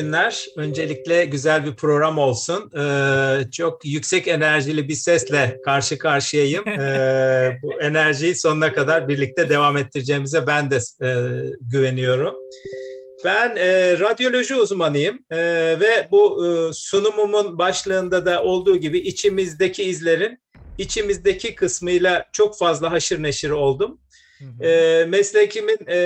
günler. Öncelikle güzel bir program olsun. Ee, çok yüksek enerjili bir sesle karşı karşıyayım. Ee, bu enerjiyi sonuna kadar birlikte devam ettireceğimize ben de e, güveniyorum. Ben e, radyoloji uzmanıyım e, ve bu e, sunumumun başlığında da olduğu gibi içimizdeki izlerin içimizdeki kısmıyla çok fazla haşır neşir oldum. E, meslekimin, e,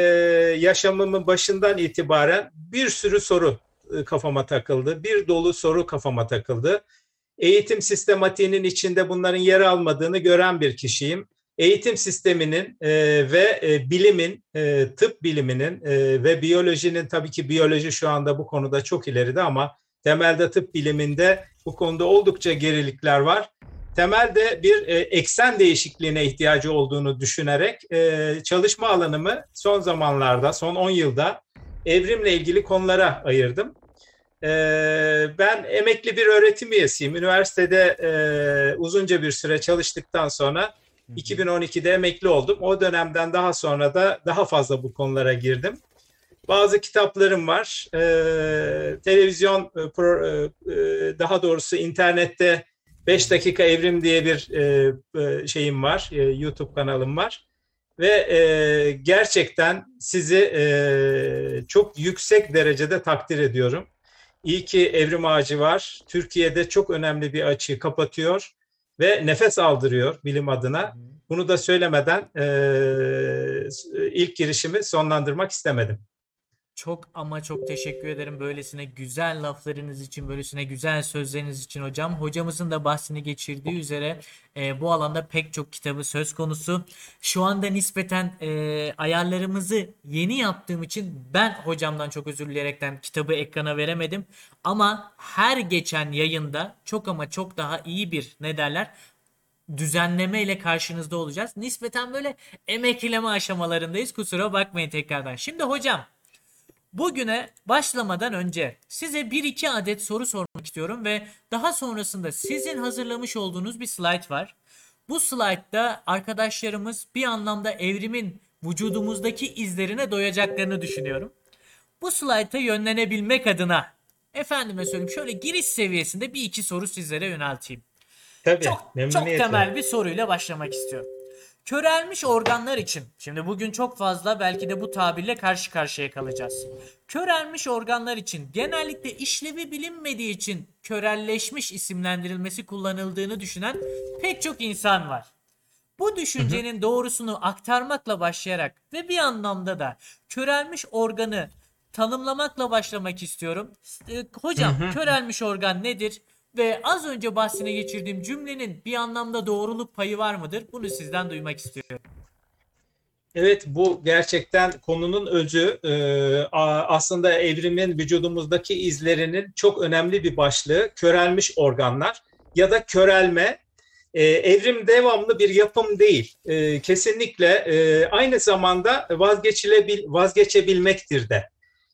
yaşamımın başından itibaren bir sürü soru kafama takıldı. Bir dolu soru kafama takıldı. Eğitim sistematiğinin içinde bunların yer almadığını gören bir kişiyim. Eğitim sisteminin e, ve e, bilimin, e, tıp biliminin e, ve biyolojinin tabii ki biyoloji şu anda bu konuda çok ileride ama temelde tıp biliminde bu konuda oldukça gerilikler var temelde bir e, eksen değişikliğine ihtiyacı olduğunu düşünerek e, çalışma alanımı son zamanlarda, son 10 yılda evrimle ilgili konulara ayırdım. E, ben emekli bir öğretim üyesiyim. Üniversitede e, uzunca bir süre çalıştıktan sonra 2012'de emekli oldum. O dönemden daha sonra da daha fazla bu konulara girdim. Bazı kitaplarım var. E, televizyon, pro, e, e daha doğrusu internette 5 dakika evrim diye bir e, e, şeyim var, e, YouTube kanalım var ve e, gerçekten sizi e, çok yüksek derecede takdir ediyorum. İyi ki evrim ağacı var. Türkiye'de çok önemli bir açığı kapatıyor ve nefes aldırıyor bilim adına. Bunu da söylemeden e, ilk girişimi sonlandırmak istemedim. Çok ama çok teşekkür ederim böylesine güzel laflarınız için, böylesine güzel sözleriniz için hocam. Hocamızın da bahsini geçirdiği üzere e, bu alanda pek çok kitabı söz konusu. Şu anda nispeten e, ayarlarımızı yeni yaptığım için ben hocamdan çok özür dileyerekten kitabı ekrana veremedim. Ama her geçen yayında çok ama çok daha iyi bir ne derler düzenleme ile karşınızda olacağız. Nispeten böyle emekleme aşamalarındayız. Kusura bakmayın tekrardan. Şimdi hocam Bugüne başlamadan önce size bir iki adet soru sormak istiyorum ve daha sonrasında sizin hazırlamış olduğunuz bir slide var. Bu slaytta arkadaşlarımız bir anlamda evrimin vücudumuzdaki izlerine doyacaklarını düşünüyorum. Bu slayta yönlenebilmek adına efendime söyleyeyim şöyle giriş seviyesinde bir iki soru sizlere yönelteyim. Tabii, çok, çok temel bir soruyla başlamak istiyorum. Körelmiş organlar için, şimdi bugün çok fazla belki de bu tabirle karşı karşıya kalacağız. Körelmiş organlar için genellikle işlevi bilinmediği için körelleşmiş isimlendirilmesi kullanıldığını düşünen pek çok insan var. Bu düşüncenin doğrusunu aktarmakla başlayarak ve bir anlamda da körelmiş organı tanımlamakla başlamak istiyorum. Ee, hocam körelmiş organ nedir? Ve az önce bahsine geçirdiğim cümlenin bir anlamda doğruluk payı var mıdır? Bunu sizden duymak istiyorum. Evet bu gerçekten konunun özü ee, aslında evrimin vücudumuzdaki izlerinin çok önemli bir başlığı körelmiş organlar ya da körelme ee, evrim devamlı bir yapım değil ee, kesinlikle e, aynı zamanda vazgeçilebil vazgeçebilmektir de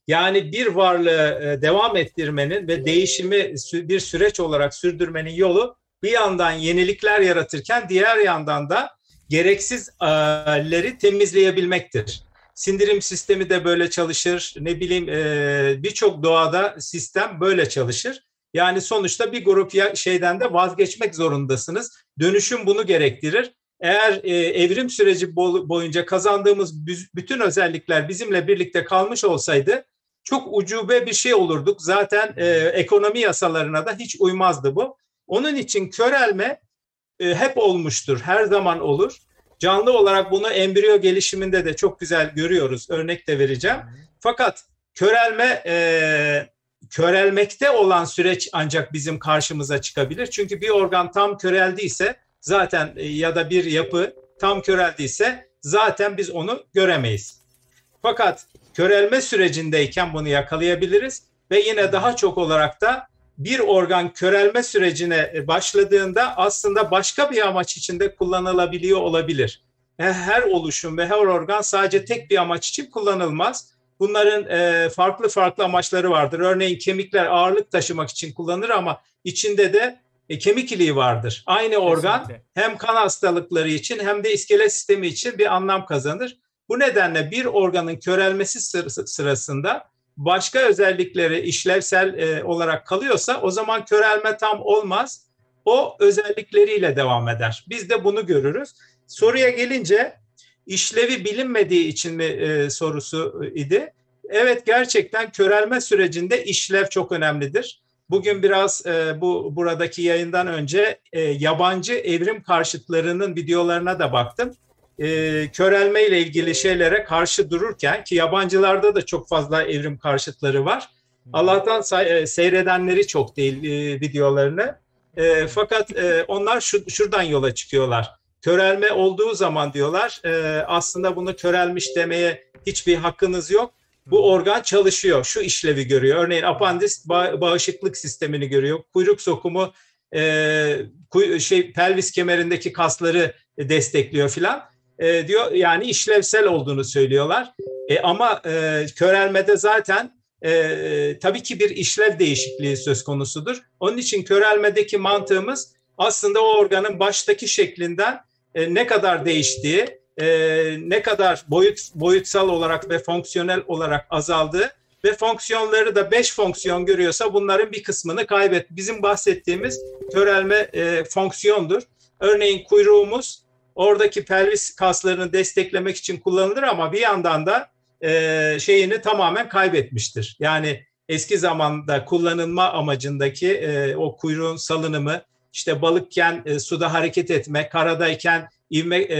yani bir varlığı e, devam ettirmenin ve değişimi bir süreç olarak sürdürmenin yolu bir yandan yenilikler yaratırken diğer yandan da gereksizleri temizleyebilmektir. Sindirim sistemi de böyle çalışır. Ne bileyim e, birçok doğada sistem böyle çalışır. Yani sonuçta bir grup şeyden de vazgeçmek zorundasınız. Dönüşüm bunu gerektirir. Eğer e, evrim süreci boyunca kazandığımız bütün özellikler bizimle birlikte kalmış olsaydı çok ucube bir şey olurduk. Zaten e, ekonomi yasalarına da hiç uymazdı bu. Onun için körelme e, hep olmuştur, her zaman olur. Canlı olarak bunu embriyo gelişiminde de çok güzel görüyoruz. Örnek de vereceğim. Fakat körelme e, körelmekte olan süreç ancak bizim karşımıza çıkabilir. Çünkü bir organ tam köreldiyse zaten e, ya da bir yapı tam köreldiyse zaten biz onu göremeyiz. Fakat körelme sürecindeyken bunu yakalayabiliriz ve yine daha çok olarak da bir organ körelme sürecine başladığında aslında başka bir amaç içinde kullanılabiliyor olabilir. Her oluşum ve her organ sadece tek bir amaç için kullanılmaz. Bunların e, farklı farklı amaçları vardır. Örneğin kemikler ağırlık taşımak için kullanılır ama içinde de e, kemik iliği vardır. Aynı organ Kesinlikle. hem kan hastalıkları için hem de iskelet sistemi için bir anlam kazanır. Bu nedenle bir organın körelmesi sırasında başka özellikleri işlevsel e, olarak kalıyorsa o zaman körelme tam olmaz. O özellikleriyle devam eder. Biz de bunu görürüz. Soruya gelince işlevi bilinmediği için mi e, sorusu idi. Evet gerçekten körelme sürecinde işlev çok önemlidir. Bugün biraz e, bu buradaki yayından önce e, yabancı evrim karşıtlarının videolarına da baktım. E, körelme ile ilgili şeylere karşı dururken ki yabancılarda da çok fazla evrim karşıtları var. Allah'tan say- e, seyredenleri çok değil e, videolarını. E, fakat e, onlar şu, şuradan yola çıkıyorlar. Körelme olduğu zaman diyorlar e, aslında bunu körelmiş demeye hiçbir hakkınız yok bu organ çalışıyor, şu işlevi görüyor. Örneğin apandis ba- bağışıklık sistemini görüyor. Kuyruk sokumu e, kuy- şey pelvis kemerindeki kasları destekliyor filan. E, diyor yani işlevsel olduğunu söylüyorlar. E, ama e, körelmede zaten e, tabii ki bir işlev değişikliği söz konusudur. Onun için körelmedeki mantığımız aslında o organın baştaki şeklinden e, ne kadar değiştiği, e, ne kadar boyut boyutsal olarak ve fonksiyonel olarak azaldığı ve fonksiyonları da 5 fonksiyon görüyorsa bunların bir kısmını kaybet. Bizim bahsettiğimiz körelme e, fonksiyondur. Örneğin kuyruğumuz oradaki pelvis kaslarını desteklemek için kullanılır ama bir yandan da e, şeyini tamamen kaybetmiştir. Yani eski zamanda kullanılma amacındaki e, o kuyruğun salınımı, işte balıkken e, suda hareket etme, karadayken ivme, e,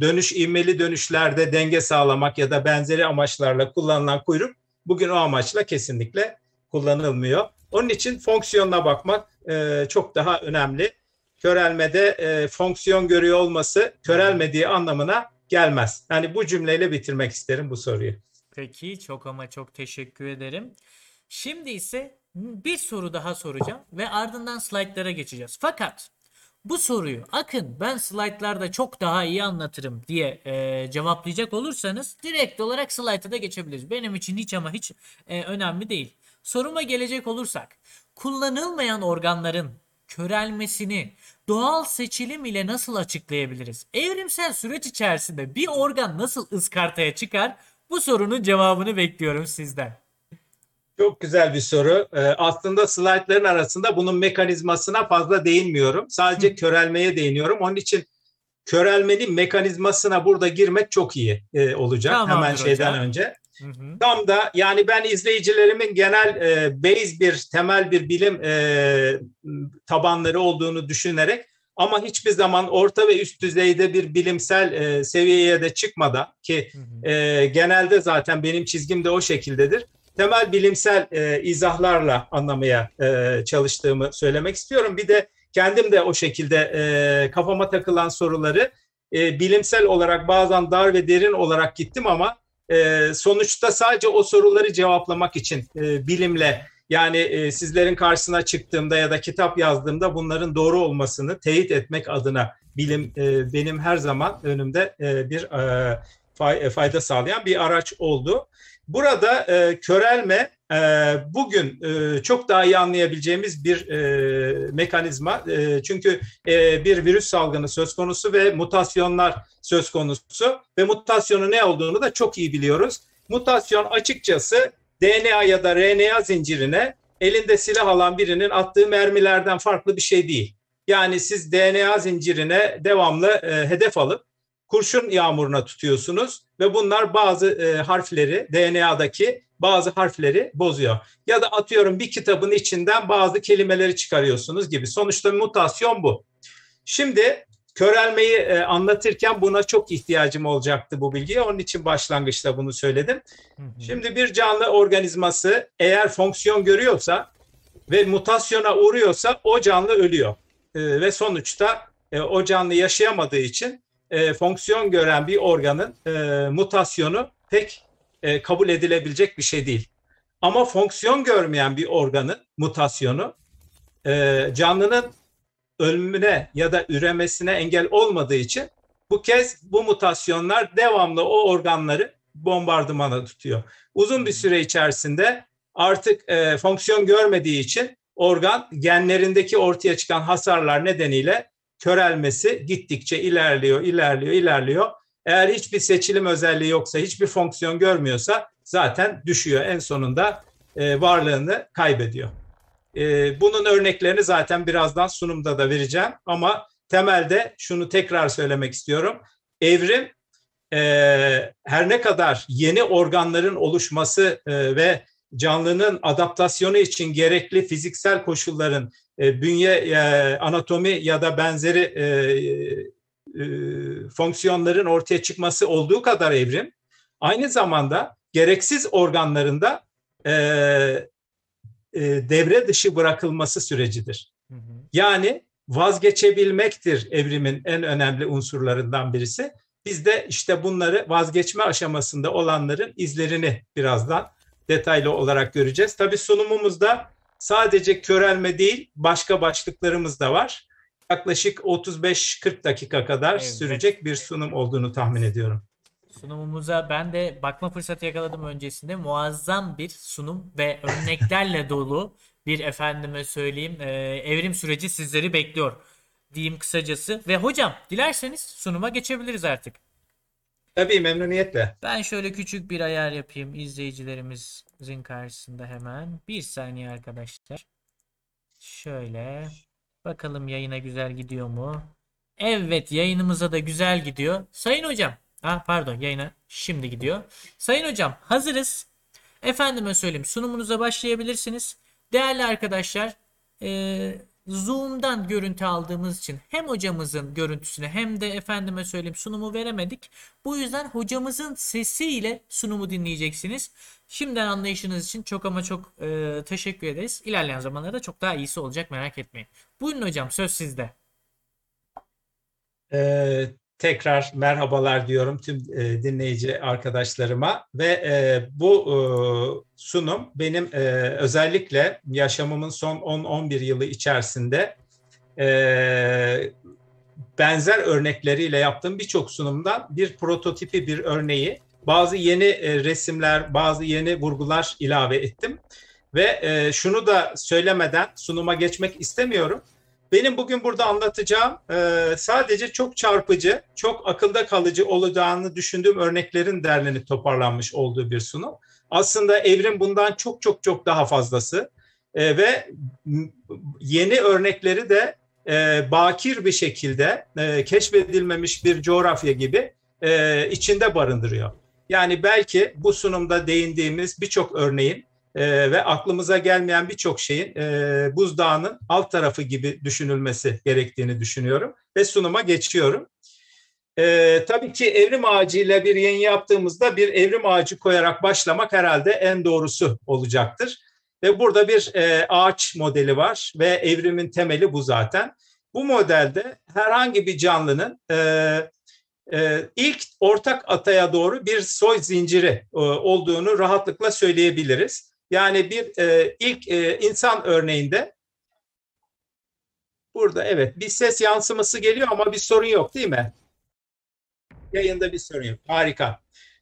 dönüş ivmeli dönüşlerde denge sağlamak ya da benzeri amaçlarla kullanılan kuyruk bugün o amaçla kesinlikle kullanılmıyor. Onun için fonksiyonuna bakmak e, çok daha önemli. Körelmede e, fonksiyon görüyor olması körelmediği anlamına gelmez. Yani bu cümleyle bitirmek isterim bu soruyu. Peki çok ama çok teşekkür ederim. Şimdi ise bir soru daha soracağım ve ardından slaytlara geçeceğiz. Fakat bu soruyu Akın ben slaytlarda çok daha iyi anlatırım diye e, cevaplayacak olursanız direkt olarak slayta da geçebiliriz. Benim için hiç ama hiç e, önemli değil. Soruma gelecek olursak kullanılmayan organların körelmesini doğal seçilim ile nasıl açıklayabiliriz? Evrimsel süreç içerisinde bir organ nasıl ıskartaya çıkar? Bu sorunun cevabını bekliyorum sizden. Çok güzel bir soru. Ee, aslında slaytların arasında bunun mekanizmasına fazla değinmiyorum. Sadece Hı. körelmeye değiniyorum. Onun için körelmenin mekanizmasına burada girmek çok iyi e, olacak Tamamdır hemen şeyden hocam. önce. Hı hı. Tam da yani ben izleyicilerimin genel e, base bir temel bir bilim e, tabanları olduğunu düşünerek ama hiçbir zaman orta ve üst düzeyde bir bilimsel e, seviyeye de çıkmadan ki hı hı. E, genelde zaten benim çizgim de o şekildedir temel bilimsel e, izahlarla anlamaya e, çalıştığımı söylemek istiyorum. Bir de kendim de o şekilde e, kafama takılan soruları e, bilimsel olarak bazen dar ve derin olarak gittim ama e, sonuçta sadece o soruları cevaplamak için e, bilimle yani e, sizlerin karşısına çıktığımda ya da kitap yazdığımda bunların doğru olmasını teyit etmek adına bilim e, benim her zaman önümde e, bir e, fayda sağlayan bir araç oldu. Burada e, körelme bugün e, çok daha iyi anlayabileceğimiz bir e, mekanizma. E, çünkü bir virüs salgını söz konusu ve mutasyonlar söz konusu ve mutasyonun ne olduğunu da çok iyi biliyoruz. Mutasyon açıkçası DNA ya da RNA zincirine elinde silah alan birinin attığı mermilerden farklı bir şey değil. Yani siz DNA zincirine devamlı hedef alıp kurşun yağmuruna tutuyorsunuz ve bunlar bazı harfleri DNA'daki bazı harfleri bozuyor. Ya da atıyorum bir kitabın içinden bazı kelimeleri çıkarıyorsunuz gibi. Sonuçta mutasyon bu. Şimdi körelmeyi e, anlatırken buna çok ihtiyacım olacaktı bu bilgiye. Onun için başlangıçta bunu söyledim. Hı hı. Şimdi bir canlı organizması eğer fonksiyon görüyorsa ve mutasyona uğruyorsa o canlı ölüyor. E, ve sonuçta e, o canlı yaşayamadığı için e, fonksiyon gören bir organın e, mutasyonu pek e, kabul edilebilecek bir şey değil. Ama fonksiyon görmeyen bir organın mutasyonu e, canlının ölümüne ya da üremesine engel olmadığı için bu kez bu mutasyonlar devamlı o organları bombardımana tutuyor. Uzun bir süre içerisinde artık e, fonksiyon görmediği için organ genlerindeki ortaya çıkan hasarlar nedeniyle körelmesi gittikçe ilerliyor, ilerliyor, ilerliyor Eğer hiçbir seçilim özelliği yoksa, hiçbir fonksiyon görmüyorsa zaten düşüyor. En sonunda e, varlığını kaybediyor. E, bunun örneklerini zaten birazdan sunumda da vereceğim. Ama temelde şunu tekrar söylemek istiyorum. Evrim e, her ne kadar yeni organların oluşması e, ve canlının adaptasyonu için gerekli fiziksel koşulların e, bünye e, anatomi ya da benzeri e, e, fonksiyonların ortaya çıkması olduğu kadar evrim aynı zamanda gereksiz organlarında e, e, devre dışı bırakılması sürecidir. Hı hı. Yani vazgeçebilmektir evrimin en önemli unsurlarından birisi. Biz de işte bunları vazgeçme aşamasında olanların izlerini birazdan detaylı olarak göreceğiz. Tabii sunumumuzda sadece körelme değil başka başlıklarımız da var. Yaklaşık 35-40 dakika kadar evet. sürecek bir sunum olduğunu tahmin ediyorum. Sunumumuza ben de bakma fırsatı yakaladım öncesinde. Muazzam bir sunum ve örneklerle dolu bir efendime söyleyeyim e, evrim süreci sizleri bekliyor diyeyim kısacası. Ve hocam dilerseniz sunuma geçebiliriz artık. Tabii memnuniyetle. Ben şöyle küçük bir ayar yapayım izleyicilerimizin karşısında hemen. Bir saniye arkadaşlar. Şöyle. Bakalım yayına güzel gidiyor mu? Evet yayınımıza da güzel gidiyor. Sayın hocam. Ha pardon yayına şimdi gidiyor. Sayın hocam hazırız. Efendime söyleyeyim sunumunuza başlayabilirsiniz. Değerli arkadaşlar e, Zoom'dan görüntü aldığımız için hem hocamızın görüntüsüne hem de efendime söyleyeyim sunumu veremedik. Bu yüzden hocamızın sesiyle sunumu dinleyeceksiniz. Şimdiden anlayışınız için çok ama çok e, teşekkür ederiz. İlerleyen zamanlarda çok daha iyisi olacak merak etmeyin. Buyurun hocam söz sizde. Ee, tekrar merhabalar diyorum tüm e, dinleyici arkadaşlarıma ve e, bu e, sunum benim e, özellikle yaşamımın son 10-11 yılı içerisinde e, benzer örnekleriyle yaptığım birçok sunumdan bir prototipi, bir örneği, bazı yeni e, resimler, bazı yeni vurgular ilave ettim ve e, şunu da söylemeden sunuma geçmek istemiyorum. Benim bugün burada anlatacağım e, sadece çok çarpıcı, çok akılda kalıcı olacağını düşündüğüm örneklerin derlenip toparlanmış olduğu bir sunum. Aslında evrim bundan çok çok çok daha fazlası e, ve yeni örnekleri de e, bakir bir şekilde e, keşfedilmemiş bir coğrafya gibi e, içinde barındırıyor. Yani belki bu sunumda değindiğimiz birçok örneğin e, ve aklımıza gelmeyen birçok şeyin e, buzdağının alt tarafı gibi düşünülmesi gerektiğini düşünüyorum ve sunuma geçiyorum. E, tabii ki evrim ağacıyla bir yayın yaptığımızda bir evrim ağacı koyarak başlamak herhalde en doğrusu olacaktır. Ve burada bir e, ağaç modeli var ve evrimin temeli bu zaten. Bu modelde herhangi bir canlının e, e, ilk ortak ataya doğru bir soy zinciri e, olduğunu rahatlıkla söyleyebiliriz. Yani bir e, ilk e, insan örneğinde burada evet bir ses yansıması geliyor ama bir sorun yok değil mi? Yayında bir sorun yok. Harika.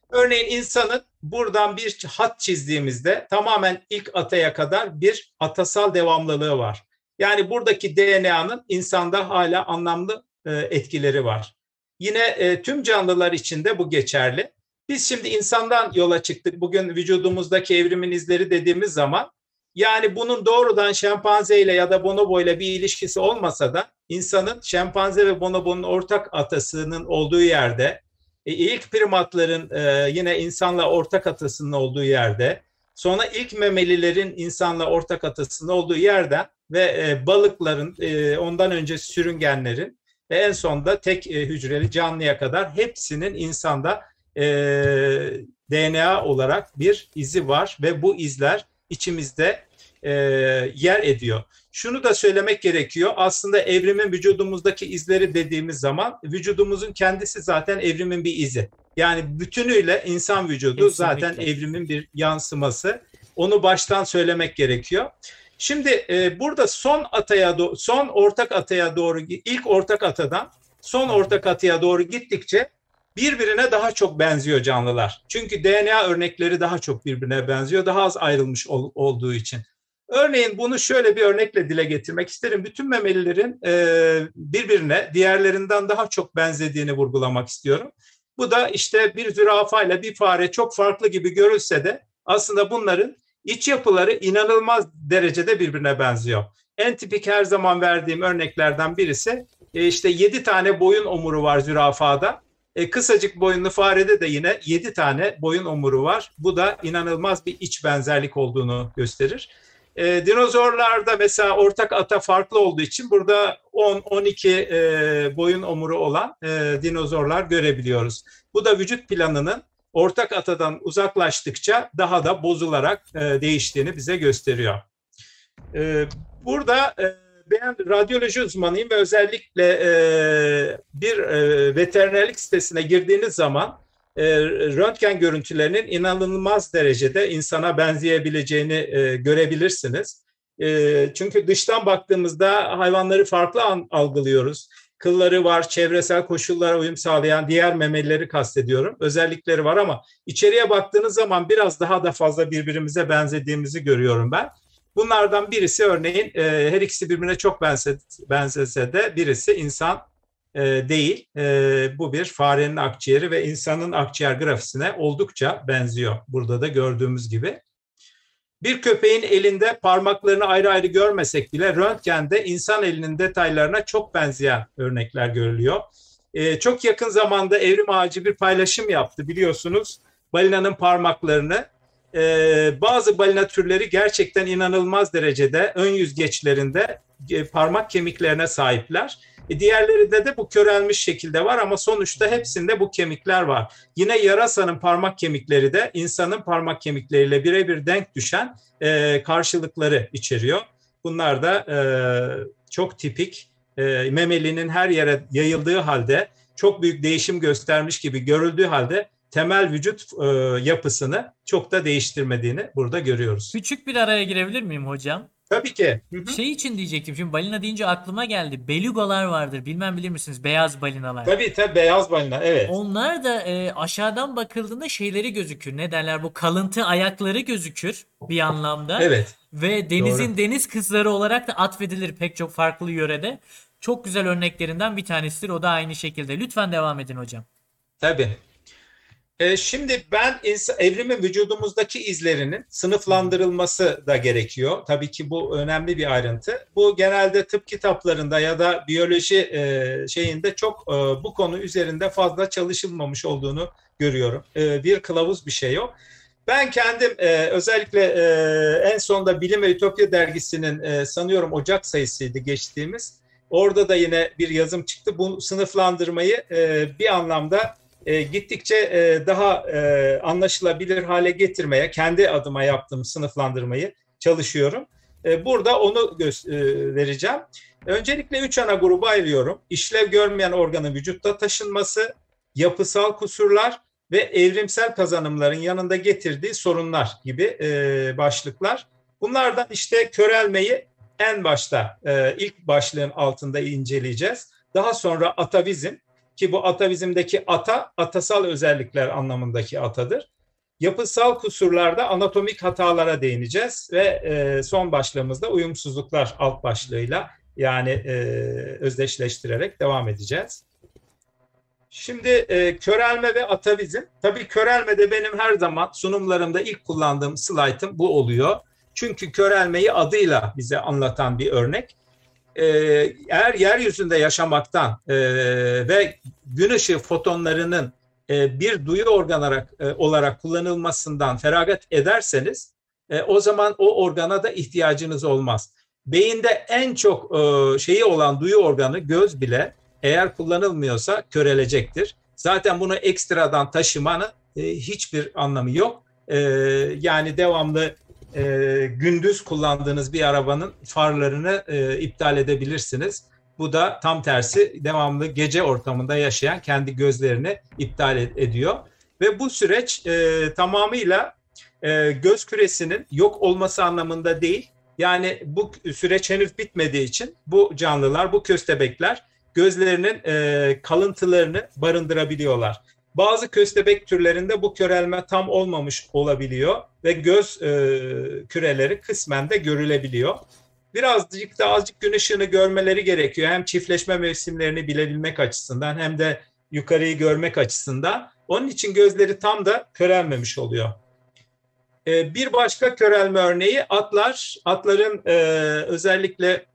Örneğin insanın buradan bir hat çizdiğimizde tamamen ilk ataya kadar bir atasal devamlılığı var. Yani buradaki DNA'nın insanda hala anlamlı e, etkileri var. Yine e, tüm canlılar için de bu geçerli. Biz şimdi insandan yola çıktık. Bugün vücudumuzdaki evrimin izleri dediğimiz zaman yani bunun doğrudan şempanze ile ya da bonobo ile bir ilişkisi olmasa da insanın şempanze ve bonobonun ortak atasının olduğu yerde, e, ilk primatların e, yine insanla ortak atasının olduğu yerde, sonra ilk memelilerin insanla ortak atasının olduğu yerden ve e, balıkların ondan önce sürüngenlerin ve en sonda tek hücreli canlıya kadar hepsinin insanda e, DNA olarak bir izi var ve bu izler içimizde e, yer ediyor. Şunu da söylemek gerekiyor. Aslında evrimin vücudumuzdaki izleri dediğimiz zaman vücudumuzun kendisi zaten evrimin bir izi. Yani bütünüyle insan vücudu Kesinlikle. zaten evrimin bir yansıması. Onu baştan söylemek gerekiyor. Şimdi e, burada son ataya son ortak ataya doğru ilk ortak atadan son ortak ataya doğru gittikçe birbirine daha çok benziyor canlılar. Çünkü DNA örnekleri daha çok birbirine benziyor, daha az ayrılmış ol, olduğu için. Örneğin bunu şöyle bir örnekle dile getirmek isterim. Bütün memelilerin e, birbirine diğerlerinden daha çok benzediğini vurgulamak istiyorum. Bu da işte bir zürafa ile bir fare çok farklı gibi görülse de aslında bunların iç yapıları inanılmaz derecede birbirine benziyor. En tipik her zaman verdiğim örneklerden birisi e, işte 7 tane boyun omuru var zürafada. E, kısacık boyunlu farede de yine 7 tane boyun omuru var. Bu da inanılmaz bir iç benzerlik olduğunu gösterir. E, dinozorlarda mesela ortak ata farklı olduğu için burada 10-12 e, boyun omuru olan e, dinozorlar görebiliyoruz. Bu da vücut planının ortak atadan uzaklaştıkça daha da bozularak e, değiştiğini bize gösteriyor. E, burada e, ben radyoloji uzmanıyım ve özellikle e, bir e, veterinerlik sitesine girdiğiniz zaman e, röntgen görüntülerinin inanılmaz derecede insana benzeyebileceğini e, görebilirsiniz. E, çünkü dıştan baktığımızda hayvanları farklı an, algılıyoruz. Kılları var, çevresel koşullara uyum sağlayan diğer memelileri kastediyorum. Özellikleri var ama içeriye baktığınız zaman biraz daha da fazla birbirimize benzediğimizi görüyorum ben. Bunlardan birisi örneğin e, her ikisi birbirine çok bense, benzese de birisi insan e, değil. E, bu bir farenin akciğeri ve insanın akciğer grafisine oldukça benziyor. Burada da gördüğümüz gibi. Bir köpeğin elinde parmaklarını ayrı ayrı görmesek bile röntgende insan elinin detaylarına çok benzeyen örnekler görülüyor. E, çok yakın zamanda Evrim Ağacı bir paylaşım yaptı biliyorsunuz. Balinanın parmaklarını e, bazı balina türleri gerçekten inanılmaz derecede ön yüzgeçlerinde e, parmak kemiklerine sahipler. E, diğerlerinde de bu körelmiş şekilde var ama sonuçta hepsinde bu kemikler var. Yine yarasanın parmak kemikleri de insanın parmak kemikleriyle birebir denk düşen e, karşılıkları içeriyor. Bunlar da e, çok tipik e, memelinin her yere yayıldığı halde çok büyük değişim göstermiş gibi görüldüğü halde temel vücut e, yapısını çok da değiştirmediğini burada görüyoruz. Küçük bir araya girebilir miyim hocam? Tabii ki. Hı hı. Şey için diyecektim. Şimdi balina deyince aklıma geldi. Belugalar vardır. Bilmem bilir misiniz? Beyaz balinalar. Tabii tabii beyaz balina. Evet. Onlar da e, aşağıdan bakıldığında şeyleri gözükür. Ne derler? Bu kalıntı ayakları gözükür bir anlamda. Evet. Ve denizin Doğru. deniz kızları olarak da atfedilir pek çok farklı yörede. Çok güzel örneklerinden bir tanesidir. O da aynı şekilde. Lütfen devam edin hocam. Tabii. E, şimdi ben evrimin vücudumuzdaki izlerinin sınıflandırılması da gerekiyor. Tabii ki bu önemli bir ayrıntı. Bu genelde tıp kitaplarında ya da biyoloji e, şeyinde çok e, bu konu üzerinde fazla çalışılmamış olduğunu görüyorum. E, bir kılavuz bir şey yok. Ben kendim özellikle e, en sonda Bilim ve Ütopya dergisinin sanıyorum Ocak sayısıydı geçtiğimiz. Orada da yine bir yazım çıktı. Bu sınıflandırmayı bir anlamda e, gittikçe e, daha e, anlaşılabilir hale getirmeye, kendi adıma yaptığım sınıflandırmayı çalışıyorum. E, burada onu e, vereceğim. Öncelikle üç ana gruba ayırıyorum. İşlev görmeyen organın vücutta taşınması, yapısal kusurlar ve evrimsel kazanımların yanında getirdiği sorunlar gibi e, başlıklar. Bunlardan işte körelmeyi en başta e, ilk başlığın altında inceleyeceğiz. Daha sonra atavizm, ki bu atavizmdeki ata atasal özellikler anlamındaki atadır. Yapısal kusurlarda anatomik hatalara değineceğiz ve e, son başlığımızda uyumsuzluklar alt başlığıyla yani e, özdeşleştirerek devam edeceğiz. Şimdi e, körelme ve atavizm. Tabii körelmede benim her zaman sunumlarımda ilk kullandığım slaytım bu oluyor. Çünkü körelmeyi adıyla bize anlatan bir örnek e, eğer yeryüzünde yaşamaktan e, ve gün ışığı fotonlarının e, bir duyu organ olarak, e, olarak kullanılmasından feragat ederseniz e, o zaman o organa da ihtiyacınız olmaz. Beyinde en çok e, şeyi olan duyu organı göz bile eğer kullanılmıyorsa körelecektir. Zaten bunu ekstradan taşımanın e, hiçbir anlamı yok. E, yani devamlı e, gündüz kullandığınız bir arabanın farlarını e, iptal edebilirsiniz. Bu da tam tersi devamlı gece ortamında yaşayan kendi gözlerini iptal ediyor. Ve bu süreç e, tamamıyla e, göz küresinin yok olması anlamında değil. Yani bu süreç henüz bitmediği için bu canlılar, bu köstebekler gözlerinin e, kalıntılarını barındırabiliyorlar. Bazı köstebek türlerinde bu körelme tam olmamış olabiliyor ve göz e, küreleri kısmen de görülebiliyor. Birazcık da azıcık gün ışığını görmeleri gerekiyor. Hem çiftleşme mevsimlerini bilebilmek açısından hem de yukarıyı görmek açısından. Onun için gözleri tam da körelmemiş oluyor. E, bir başka körelme örneği atlar. Atların e, özellikle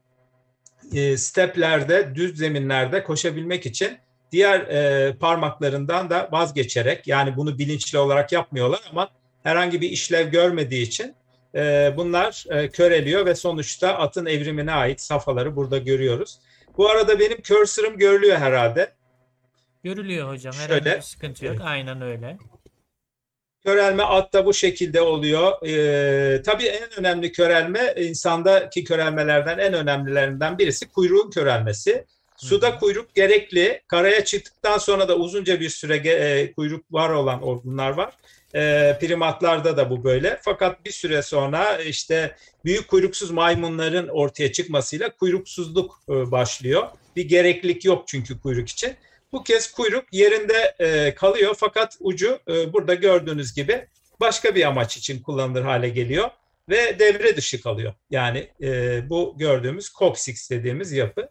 e, steplerde, düz zeminlerde koşabilmek için diğer e, parmaklarından da vazgeçerek yani bunu bilinçli olarak yapmıyorlar ama herhangi bir işlev görmediği için e, bunlar e, köreliyor ve sonuçta atın evrimine ait safhaları burada görüyoruz. Bu arada benim cursor'ım görülüyor herhalde. Görülüyor hocam. Herhangi Şöyle. bir sıkıntı yok. Aynen öyle. Körelme atta bu şekilde oluyor. Ee, tabii en önemli körelme insandaki körelmelerden en önemlilerinden birisi kuyruğun körelmesi. Suda kuyruk gerekli. Karaya çıktıktan sonra da uzunca bir süre e, kuyruk var olan organlar var. E, primatlarda da bu böyle. Fakat bir süre sonra işte büyük kuyruksuz maymunların ortaya çıkmasıyla kuyruksuzluk e, başlıyor. Bir gereklilik yok çünkü kuyruk için. Bu kez kuyruk yerinde e, kalıyor fakat ucu e, burada gördüğünüz gibi başka bir amaç için kullanılır hale geliyor ve devre dışı kalıyor. Yani e, bu gördüğümüz coccyx dediğimiz yapı.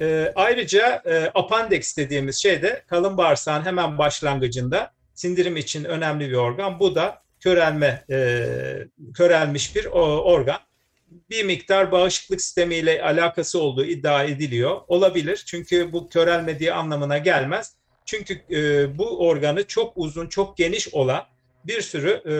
E, ayrıca e, appendix dediğimiz şey de kalın bağırsağın hemen başlangıcında sindirim için önemli bir organ. Bu da körelme e, körelmiş bir o, organ bir miktar bağışıklık sistemiyle alakası olduğu iddia ediliyor. Olabilir çünkü bu körelmediği anlamına gelmez. Çünkü e, bu organı çok uzun, çok geniş olan bir sürü e,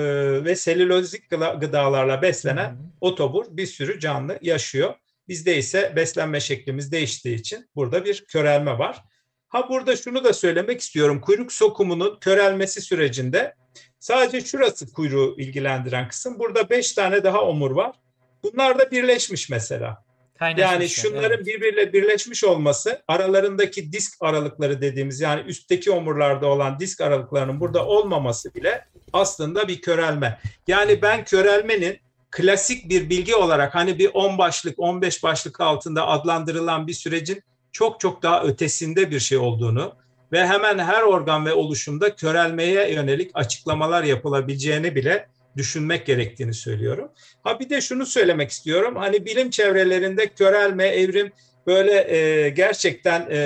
ve selülozik gıdalarla beslenen otobur bir sürü canlı yaşıyor. Bizde ise beslenme şeklimiz değiştiği için burada bir körelme var. Ha burada şunu da söylemek istiyorum. Kuyruk sokumunun körelmesi sürecinde sadece şurası kuyruğu ilgilendiren kısım. Burada beş tane daha omur var. Bunlar da birleşmiş mesela. Yani şunların evet. birbiriyle birleşmiş olması aralarındaki disk aralıkları dediğimiz yani üstteki omurlarda olan disk aralıklarının burada olmaması bile aslında bir körelme. Yani ben körelmenin klasik bir bilgi olarak hani bir 10 başlık 15 başlık altında adlandırılan bir sürecin çok çok daha ötesinde bir şey olduğunu ve hemen her organ ve oluşumda körelmeye yönelik açıklamalar yapılabileceğini bile düşünmek gerektiğini söylüyorum. Ha bir de şunu söylemek istiyorum. Hani bilim çevrelerinde körelme, evrim böyle e, gerçekten e,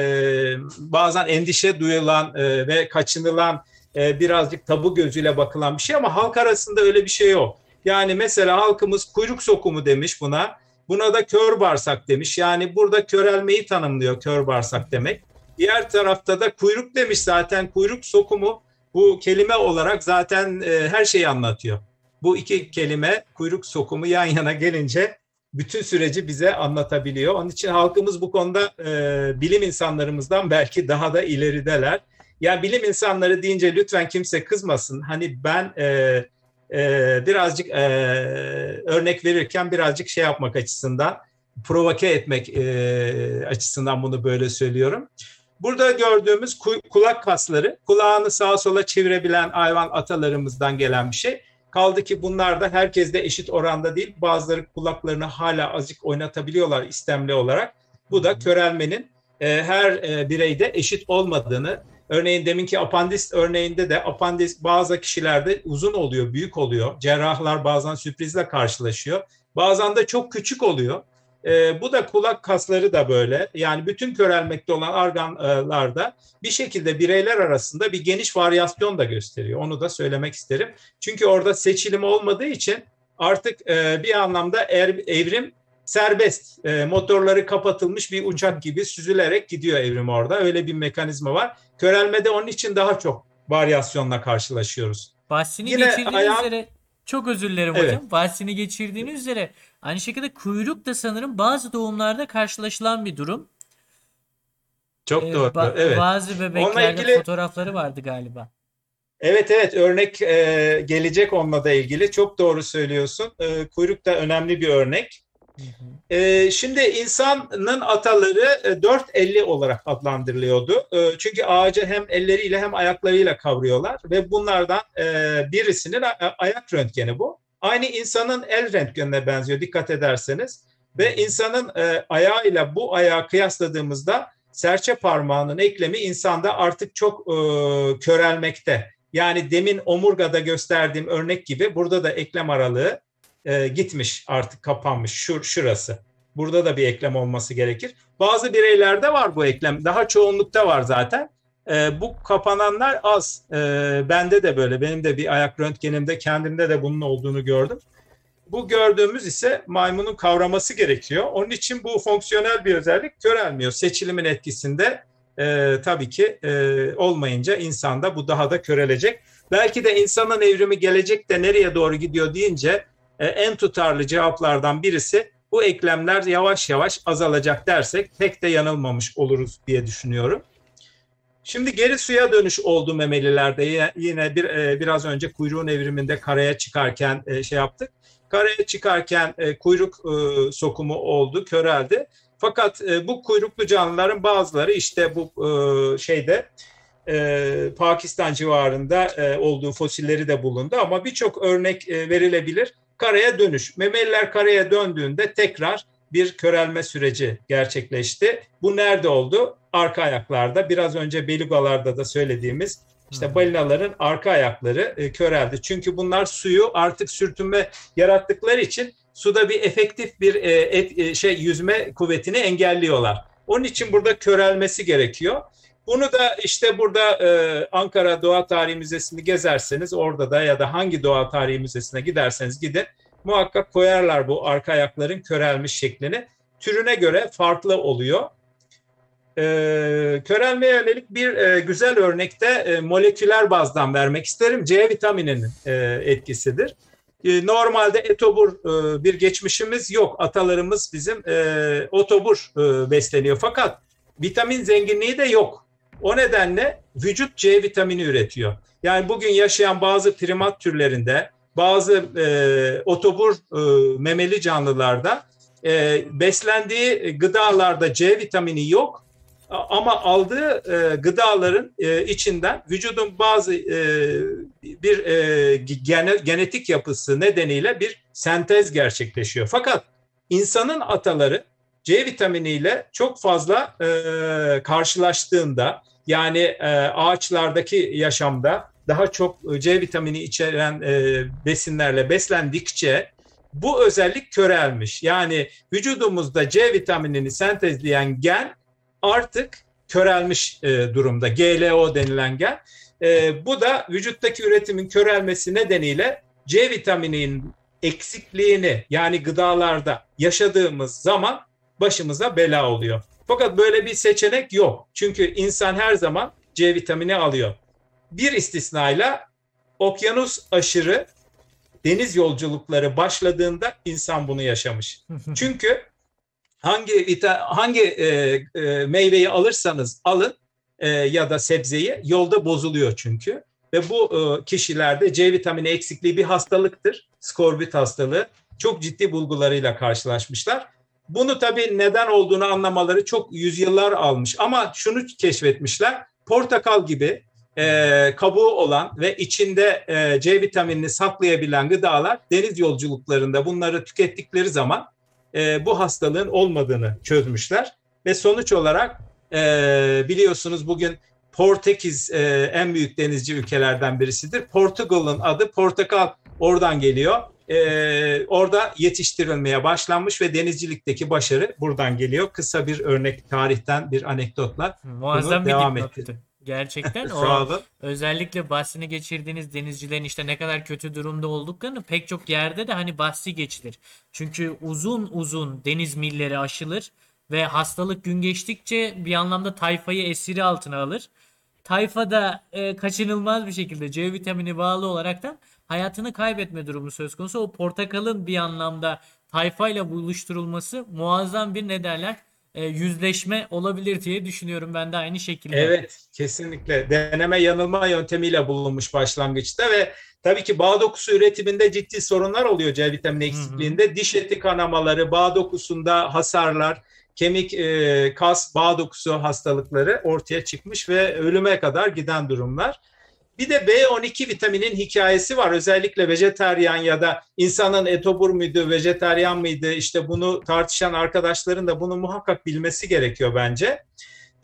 bazen endişe duyulan e, ve kaçınılan e, birazcık tabu gözüyle bakılan bir şey ama halk arasında öyle bir şey yok. Yani mesela halkımız kuyruk sokumu demiş buna. Buna da kör bağırsak demiş. Yani burada körelmeyi tanımlıyor kör bağırsak demek. Diğer tarafta da kuyruk demiş zaten kuyruk sokumu bu kelime olarak zaten e, her şeyi anlatıyor. Bu iki kelime kuyruk sokumu yan yana gelince bütün süreci bize anlatabiliyor. Onun için halkımız bu konuda e, bilim insanlarımızdan belki daha da ilerideler. Yani bilim insanları deyince lütfen kimse kızmasın. Hani ben e, e, birazcık e, örnek verirken birazcık şey yapmak açısından, provoke etmek e, açısından bunu böyle söylüyorum. Burada gördüğümüz kulak kasları, kulağını sağa sola çevirebilen hayvan atalarımızdan gelen bir şey. Kaldı ki bunlar da herkes de eşit oranda değil. Bazıları kulaklarını hala azıcık oynatabiliyorlar istemli olarak. Bu da körelmenin e, her e, bireyde eşit olmadığını, örneğin deminki apandis örneğinde de apandis bazı kişilerde uzun oluyor, büyük oluyor. Cerrahlar bazen sürprizle karşılaşıyor. Bazen de çok küçük oluyor. E, bu da kulak kasları da böyle. Yani bütün körelmekte olan organlarda bir şekilde bireyler arasında bir geniş varyasyon da gösteriyor. Onu da söylemek isterim. Çünkü orada seçilim olmadığı için artık e, bir anlamda er, evrim serbest. E, motorları kapatılmış bir uçak gibi süzülerek gidiyor evrim orada. Öyle bir mekanizma var. Körelmede onun için daha çok varyasyonla karşılaşıyoruz. Bahsini Yine geçirdiğiniz ayağım... üzere çok özür dilerim evet. hocam. Bahsini geçirdiğiniz üzere aynı şekilde kuyruk da sanırım bazı doğumlarda karşılaşılan bir durum. Çok ee, doğru. Ba- evet. Bazı bebeklerde ilgili... fotoğrafları vardı galiba. Evet evet örnek e, gelecek onunla da ilgili. Çok doğru söylüyorsun. E, kuyruk da önemli bir örnek. Ee, şimdi insanın ataları e, dört elli olarak adlandırılıyordu. E, çünkü ağacı hem elleriyle hem ayaklarıyla kavruyorlar ve bunlardan e, birisinin ayak röntgeni bu. Aynı insanın el röntgenine benziyor dikkat ederseniz. Ve insanın e, ayağıyla bu ayağı kıyasladığımızda serçe parmağının eklemi insanda artık çok e, körelmekte. Yani demin omurgada gösterdiğim örnek gibi burada da eklem aralığı e, gitmiş artık kapanmış şur, şurası. Burada da bir eklem olması gerekir. Bazı bireylerde var bu eklem. Daha çoğunlukta var zaten. E, bu kapananlar az. E, bende de böyle. Benim de bir ayak röntgenimde kendimde de bunun olduğunu gördüm. Bu gördüğümüz ise maymunun kavraması gerekiyor. Onun için bu fonksiyonel bir özellik körelmiyor. Seçilimin etkisinde e, tabii ki e, olmayınca insanda bu daha da körelecek. Belki de insanın evrimi gelecekte nereye doğru gidiyor deyince en tutarlı cevaplardan birisi bu eklemler yavaş yavaş azalacak dersek pek de yanılmamış oluruz diye düşünüyorum. Şimdi geri suya dönüş oldu memelilerde yine bir e, biraz önce kuyruğun evriminde karaya çıkarken e, şey yaptık. Karaya çıkarken e, kuyruk e, sokumu oldu, köreldi. Fakat e, bu kuyruklu canlıların bazıları işte bu e, şeyde e, Pakistan civarında e, olduğu fosilleri de bulundu ama birçok örnek e, verilebilir. Karaya dönüş. Memeliler karaya döndüğünde tekrar bir körelme süreci gerçekleşti. Bu nerede oldu? Arka ayaklarda. Biraz önce belugalarda da söylediğimiz işte balinaların arka ayakları e, köreldi. Çünkü bunlar suyu artık sürtünme yarattıkları için suda bir efektif bir e, et, e, şey yüzme kuvvetini engelliyorlar. Onun için burada körelmesi gerekiyor. Bunu da işte burada e, Ankara Doğa Tarihi Müzesi'ni gezerseniz orada da ya da hangi Doğa Tarihi Müzesi'ne giderseniz gidin muhakkak koyarlar bu arka ayakların körelmiş şeklini. Türüne göre farklı oluyor. E, körelmeye yönelik bir e, güzel örnekte e, moleküler bazdan vermek isterim. C vitamininin e, etkisidir. E, normalde etobur e, bir geçmişimiz yok. Atalarımız bizim e, otobur e, besleniyor. Fakat vitamin zenginliği de yok. O nedenle vücut C vitamini üretiyor. Yani bugün yaşayan bazı primat türlerinde, bazı e, otobur e, memeli canlılarda e, beslendiği gıdalarda C vitamini yok ama aldığı e, gıdaların e, içinden vücudun bazı e, bir e, gene, genetik yapısı nedeniyle bir sentez gerçekleşiyor. Fakat insanın ataları C vitaminiyle çok fazla e, karşılaştığında yani e, ağaçlardaki yaşamda daha çok C vitamini içeren e, besinlerle beslendikçe bu özellik körelmiş. Yani vücudumuzda C vitaminini sentezleyen gen artık körelmiş e, durumda. GLO denilen gen. E, bu da vücuttaki üretimin körelmesi nedeniyle C vitamininin eksikliğini yani gıdalarda yaşadığımız zaman başımıza bela oluyor. Fakat böyle bir seçenek yok. Çünkü insan her zaman C vitamini alıyor. Bir istisnayla okyanus aşırı deniz yolculukları başladığında insan bunu yaşamış. Çünkü hangi hangi e, e, meyveyi alırsanız alın e, ya da sebzeyi yolda bozuluyor çünkü ve bu e, kişilerde C vitamini eksikliği bir hastalıktır. Skorbut hastalığı çok ciddi bulgularıyla karşılaşmışlar. Bunu tabii neden olduğunu anlamaları çok yüzyıllar almış ama şunu keşfetmişler. Portakal gibi e, kabuğu olan ve içinde e, C vitaminini saklayabilen gıdalar deniz yolculuklarında bunları tükettikleri zaman e, bu hastalığın olmadığını çözmüşler ve sonuç olarak e, biliyorsunuz bugün Portekiz e, en büyük denizci ülkelerden birisidir. Portugal'ın adı portakal oradan geliyor. E, orada yetiştirilmeye başlanmış ve denizcilikteki başarı buradan geliyor. Kısa bir örnek tarihten bir anekdotla Muazzam bunu bir devam dipnottı. etti. Gerçekten o özellikle bahsini geçirdiğiniz denizcilerin işte ne kadar kötü durumda olduklarını pek çok yerde de hani bahsi geçilir. Çünkü uzun uzun deniz milleri aşılır ve hastalık gün geçtikçe bir anlamda tayfayı esiri altına alır. Tayfa da e, kaçınılmaz bir şekilde C vitamini bağlı olaraktan hayatını kaybetme durumu söz konusu. O portakalın bir anlamda tayfayla buluşturulması muazzam bir ne derler e, yüzleşme olabilir diye düşünüyorum ben de aynı şekilde. Evet, kesinlikle. Deneme yanılma yöntemiyle bulunmuş başlangıçta ve tabii ki bağ dokusu üretiminde ciddi sorunlar oluyor C vitamini eksikliğinde. Diş eti kanamaları, bağ dokusunda hasarlar, kemik, e, kas, bağ dokusu hastalıkları ortaya çıkmış ve ölüme kadar giden durumlar. Bir de B12 vitaminin hikayesi var. Özellikle vejetaryen ya da insanın etobur muydu, vejetaryen mıydı? İşte bunu tartışan arkadaşların da bunu muhakkak bilmesi gerekiyor bence.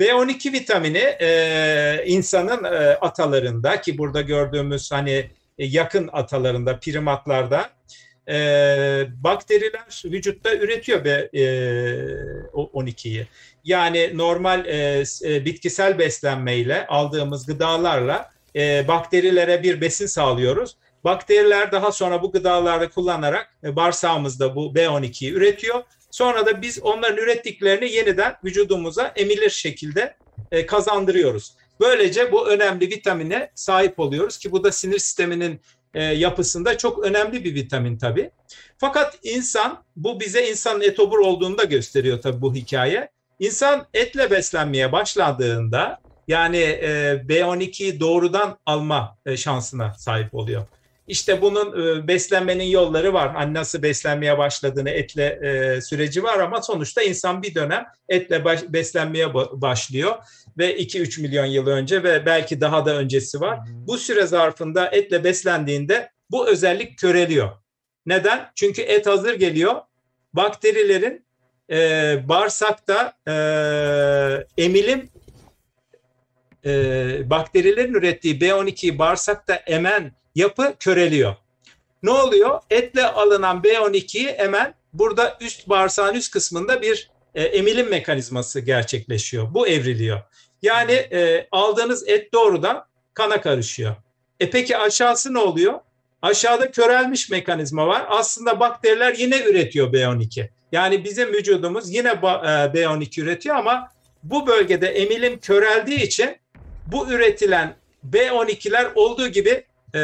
B12 vitamini e, insanın e, atalarında ki burada gördüğümüz hani e, yakın atalarında, primatlarda e, bakteriler vücutta üretiyor be, e, 12'yi. Yani normal e, e, bitkisel beslenmeyle aldığımız gıdalarla e, bakterilere bir besin sağlıyoruz. Bakteriler daha sonra bu gıdaları kullanarak e, bağırsağımızda bu B12'yi üretiyor. Sonra da biz onların ürettiklerini yeniden vücudumuza emilir şekilde e, kazandırıyoruz. Böylece bu önemli vitamine sahip oluyoruz ki bu da sinir sisteminin e, yapısında çok önemli bir vitamin tabii. Fakat insan bu bize insanın etobur olduğunu da gösteriyor tabii bu hikaye. İnsan etle beslenmeye başladığında yani e, B12'yi doğrudan alma e, şansına sahip oluyor. İşte bunun e, beslenmenin yolları var. Hani nasıl beslenmeye başladığını etle e, süreci var ama sonuçta insan bir dönem etle baş, beslenmeye başlıyor ve 2-3 milyon yıl önce ve belki daha da öncesi var. Bu süre zarfında etle beslendiğinde bu özellik köreliyor. Neden? Çünkü et hazır geliyor. Bakterilerin e, bağırsakta e, emilim e, bakterilerin ürettiği B12'yi bağırsakta emen yapı köreliyor. Ne oluyor? Etle alınan B12'yi emen burada üst bağırsağın üst kısmında bir e, emilim mekanizması gerçekleşiyor. Bu evriliyor. Yani e, aldığınız et doğrudan kana karışıyor. E peki aşağısı ne oluyor? Aşağıda körelmiş mekanizma var. Aslında bakteriler yine üretiyor B12. Yani bizim vücudumuz yine B12 üretiyor ama bu bölgede emilim köreldiği için bu üretilen B12'ler olduğu gibi e,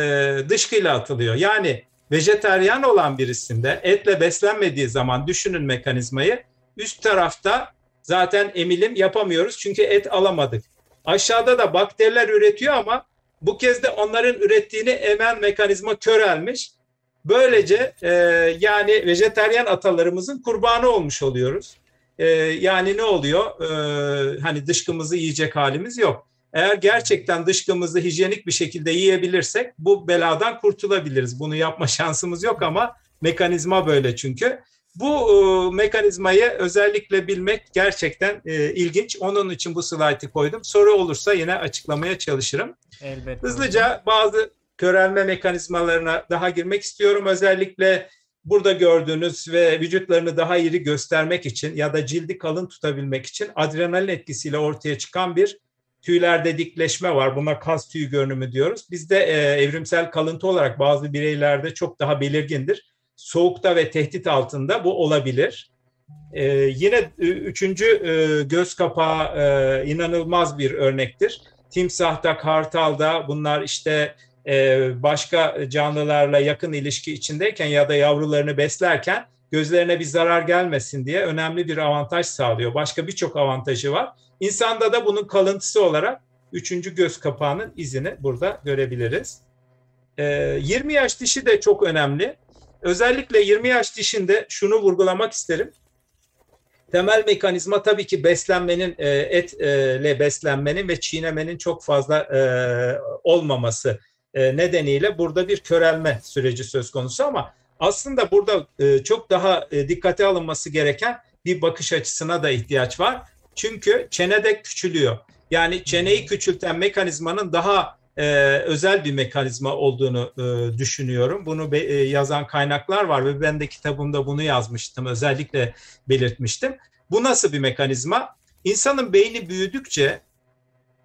dışkıyla atılıyor. Yani vejeteryan olan birisinde etle beslenmediği zaman düşünün mekanizmayı üst tarafta zaten emilim yapamıyoruz çünkü et alamadık. Aşağıda da bakteriler üretiyor ama bu kez de onların ürettiğini emen mekanizma körelmiş. Böylece e, yani vejeteryan atalarımızın kurbanı olmuş oluyoruz. E, yani ne oluyor? E, hani dışkımızı yiyecek halimiz yok. Eğer gerçekten dışkımızı hijyenik bir şekilde yiyebilirsek bu beladan kurtulabiliriz. Bunu yapma şansımız yok ama mekanizma böyle çünkü. Bu e, mekanizmayı özellikle bilmek gerçekten e, ilginç. Onun için bu slaytı koydum. Soru olursa yine açıklamaya çalışırım. Elbette. Hızlıca bazı körelme mekanizmalarına daha girmek istiyorum. Özellikle burada gördüğünüz ve vücutlarını daha iri göstermek için ya da cildi kalın tutabilmek için adrenalin etkisiyle ortaya çıkan bir tüylerde dikleşme var. Buna kas tüyü görünümü diyoruz. Bizde e, evrimsel kalıntı olarak bazı bireylerde çok daha belirgindir. Soğukta ve tehdit altında bu olabilir. E, yine üçüncü e, göz kapağı e, inanılmaz bir örnektir. Timsahta, kartalda bunlar işte e, başka canlılarla yakın ilişki içindeyken ya da yavrularını beslerken gözlerine bir zarar gelmesin diye önemli bir avantaj sağlıyor. Başka birçok avantajı var. İnsanda da bunun kalıntısı olarak üçüncü göz kapağının izini burada görebiliriz. E, 20 yaş dişi de çok önemli. Özellikle 20 yaş dişinde şunu vurgulamak isterim. Temel mekanizma tabii ki beslenmenin, e, etle beslenmenin ve çiğnemenin çok fazla e, olmaması e, nedeniyle burada bir körelme süreci söz konusu ama aslında burada çok daha dikkate alınması gereken bir bakış açısına da ihtiyaç var. Çünkü çene de küçülüyor. Yani çeneyi küçülten mekanizmanın daha e, özel bir mekanizma olduğunu e, düşünüyorum. Bunu be, e, yazan kaynaklar var ve ben de kitabımda bunu yazmıştım, özellikle belirtmiştim. Bu nasıl bir mekanizma? İnsanın beyni büyüdükçe